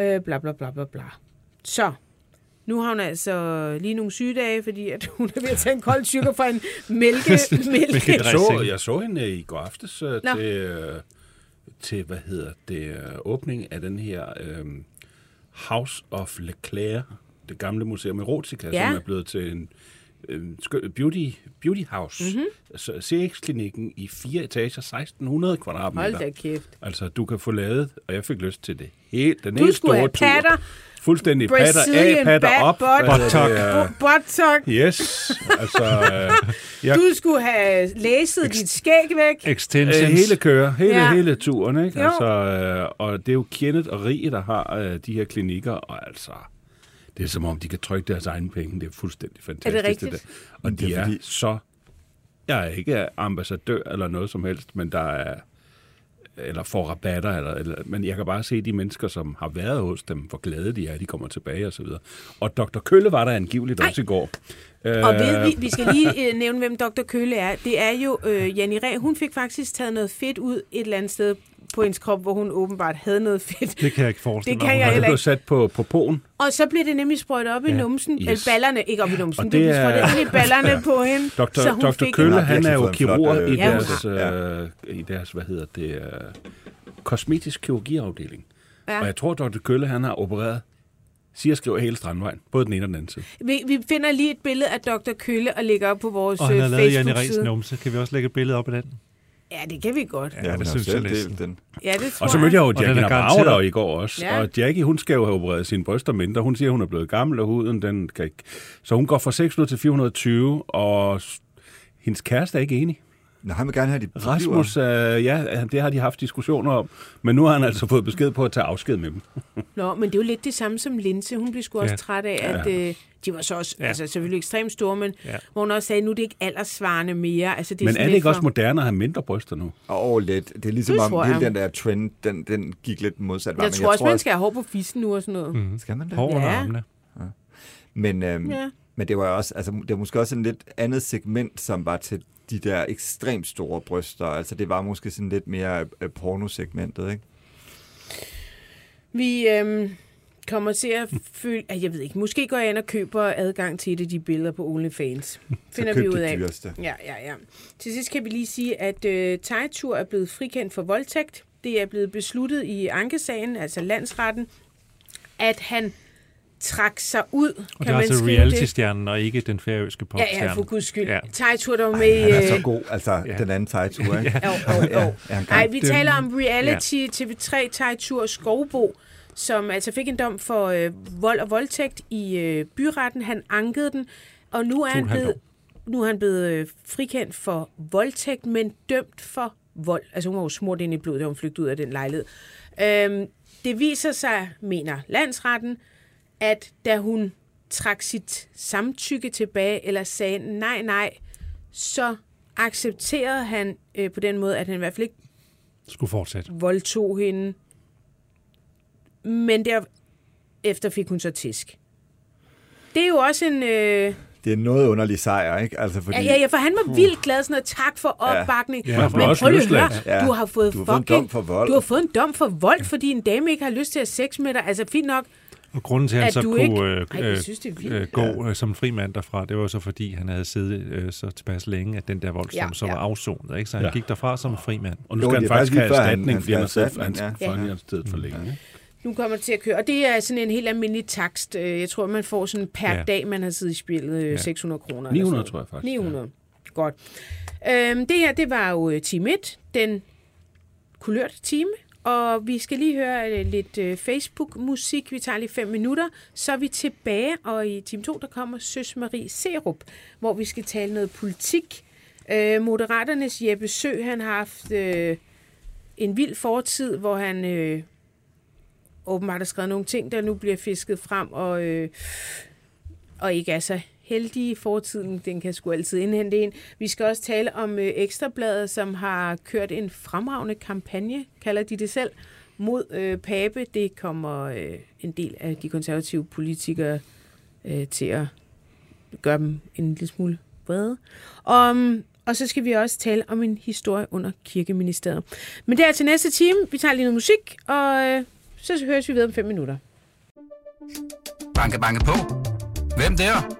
Øh, bla bla bla bla bla. Så, nu har hun altså lige nogle sygedage, fordi at hun er ved at tage en kold sukker fra en mælke, *laughs* mælke, Jeg så, jeg så hende i går aftes uh, Nå. til, øh, til, hvad hedder det, øh, åbning af den her øh, House of Leclerc, det gamle museum Erotica, Ja. som er blevet til en øh, beauty, beauty house. Mhm. Mm-hmm. Altså CX-klinikken i fire etager, 1600 kvadratmeter. Hold da kæft. Altså, du kan få lavet, og jeg fik lyst til det helt, den Du helt skulle store have patter, Fuldstændig patter Brazilian af, patter back op. det, bu- buttock. Yes, altså... Øh, jeg, Du skulle have læset dit skæg væk. Extensions. Øh, hele kører, hele, Ja. hele turen, ikke? Jo. Altså, øh, og det er jo Kenneth og Rie, der har øh, de her klinikker, og altså, det er som om, de kan trykke deres egne penge. Det er fuldstændig fantastisk. rigtigt? der. Og det de er er, fordi- så... Jeg er ikke ambassadør eller noget som helst, men der er eller får rabatter, eller, eller, men jeg kan bare se de mennesker, som har været hos dem, hvor glade de er, de kommer tilbage og så videre. Og Dr. Kølle var der angiveligt også i går. Og Øh, ved, vi, vi skal lige øh, nævne, hvem Dr. Kølle er. Det er jo øh, Janni Ræ. Hun fik faktisk taget noget fedt ud et eller andet sted på hendes krop, hvor hun åbenbart havde noget fedt. Det kan jeg ikke forestille Det mig. kan hun jeg har. det heller blev ikke. sat på, på poen. Og så blev det nemlig sprøjtet op i Ja. numsen. Yes. Eller ballerne, ikke op i numsen. Og Det, det blev er- sprøjtet ind i ballerne *laughs* på hende. Dr. så hun Dr. fik Kølle, han er jo kirurg øh, i, Ja, deres, øh, i deres, hvad hedder det, øh, kosmetisk kirurgiafdeling. Ja. Og jeg tror, Dr. Kølle, han har opereret, siger skriver hele Strandvejen, både den ene og den anden side. Vi, vi finder lige et billede af Dr. Kølle og lægger op på vores Og han har øh, lavet Janne Ræs Facebook-side. numse. Kan vi også lægge et billede op af den? Ja, det kan vi godt. Ja, hun har selv delt den. Ja, det tror Og så mødte jeg jo Jackie Navarro der i går også. Ja. Ja. Og Jackie, hun skal jo have opereret sine bryster mindre. Hun siger, hun er blevet gammel, og huden, den kan ikke... Så hun går fra 600 til 420, og hendes kæreste er ikke enig. Nå, han vil gerne have de Rasmus, øh, ja, det har de haft diskussioner om, men nu har han altså fået besked på at tage afsked med dem. *laughs* Nå, men det er jo lidt det samme som Linse. Hun blev sgu også Ja. træt af, at Ja. øh, de var så også Ja. ja. altså, selvfølgelig ekstremt store, men Ja. ja. hvor hun også sagde, nu er det ikke aldersvarende mere. Altså, det er Men er det ikke også for- moderne at have mindre bryster nu? Åh, oh, lidt. Det er ligesom Det om tror hele jeg. den der trend, den, den gik lidt modsat vej. Jeg men tror også, man skal have hår på fissen nu og sådan noget. Mm. Skal man det? Hår Ja. armene. Men, øhm, Ja. men det var også, altså, det var måske også en lidt andet segment, som var til de der ekstremt store bryster. Altså, det var måske sådan lidt mere øh, pornosegmentet, ikke? Vi øhm, kommer til at føle, at jeg ved ikke, måske går jeg ind og køber adgang til et af de billeder på OnlyFans. *laughs* Finder vi ud det af. dyreste. Ja, ja, ja. Til sidst kan vi lige sige, at øh, Tejtur er blevet frikendt for voldtægt. Det er blevet besluttet i ankesagen, altså landsretten, at han trak sig ud, Og kan det er man altså reality-stjernen, og ikke den færøske Ja, popstjerne. ja, for guds skyld. Ja. Ja. Tejtur, der var Ej, med... han er så øh, god, altså ja. den anden Tejtur, *laughs* ikke? Jo, jo, jo. Ja, han kan. Ej, vi taler om reality TV3 Tejtur Skovbo, som altså fik en dom for øh, vold og voldtægt i øh, byretten. Han ankede den, og nu er han og blevet, nu er han blevet øh, frikendt for voldtægt, men dømt for vold. Altså hun var jo smurt ind i blod, da hun flygtede ud af den lejlighed. Øhm, det viser sig, mener landsretten, at da hun trak sit samtykke tilbage, eller sagde nej, nej, så accepterede han øh, på den måde, at han i hvert fald ikke Skulle fortsætte. voldtog hende. Men derefter fik hun så tisk. Det er jo også en... Øh, Det er en noget underlig sejr, ikke? Altså, fordi... ja, ja, ja, for han var vildt glad, sådan noget, tak for opbakning. Ja, bliver Men også prøv lige at høre. Ja. du har fået, Du har fået en fucking, dom for vold. Du har fået en dom for vold, fordi en dame ikke har lyst til at have sex med dig. Altså, fint nok. Og grunden til, at han så kunne ikke- øh, Ej, jeg øh, synes, det vildt. øh, gå øh, som fri mand derfra, det var så fordi, han havde siddet øh, så tilpas længe, at den der voldsdom Ja, ja, så ja. var afsonet. Ikke? Så han Ja. ja. gik derfra som fri mand. Og nu skal han faktisk have erstatning, fordi han har siddet for ja. for længe. Nu kommer det til at køre. Og det er sådan en helt almindelig takst. Øh, Jeg tror, man får sådan per Ja. ja. dag, man har siddet i spillet Ja. 600 kroner. eller 900 sådan tror jeg faktisk, 900. Godt. Øhm, det her, det var jo time 1, den kulørte time. Og vi skal lige høre øh, lidt øh, Facebook-musik. Vi tager lige fem minutter. Så er vi tilbage, og i time 2, der kommer Søs Marie Serup, hvor vi skal tale noget politik. Øh, Moderaternes Jeppe Sø, han har haft øh, en vild fortid, hvor han øh, åbenbart har skrevet nogle ting, der nu bliver fisket frem, og, øh, og ikke er så heldige fortiden. Den kan sgu altid indhente en. Vi skal også tale om øh, Ekstrabladet, som har kørt en fremragende kampagne, kalder de det selv, mod øh, Pape. Det kommer øh, en del af de konservative politikere øh, til at gøre dem en lille smule vrede. Om, mm, og så skal vi også tale om en historie under kirkeministeriet. Men det er til næste time. Vi tager lige noget musik, og øh, så høres vi ved om fem minutter. Banke, banke på. Hvem der?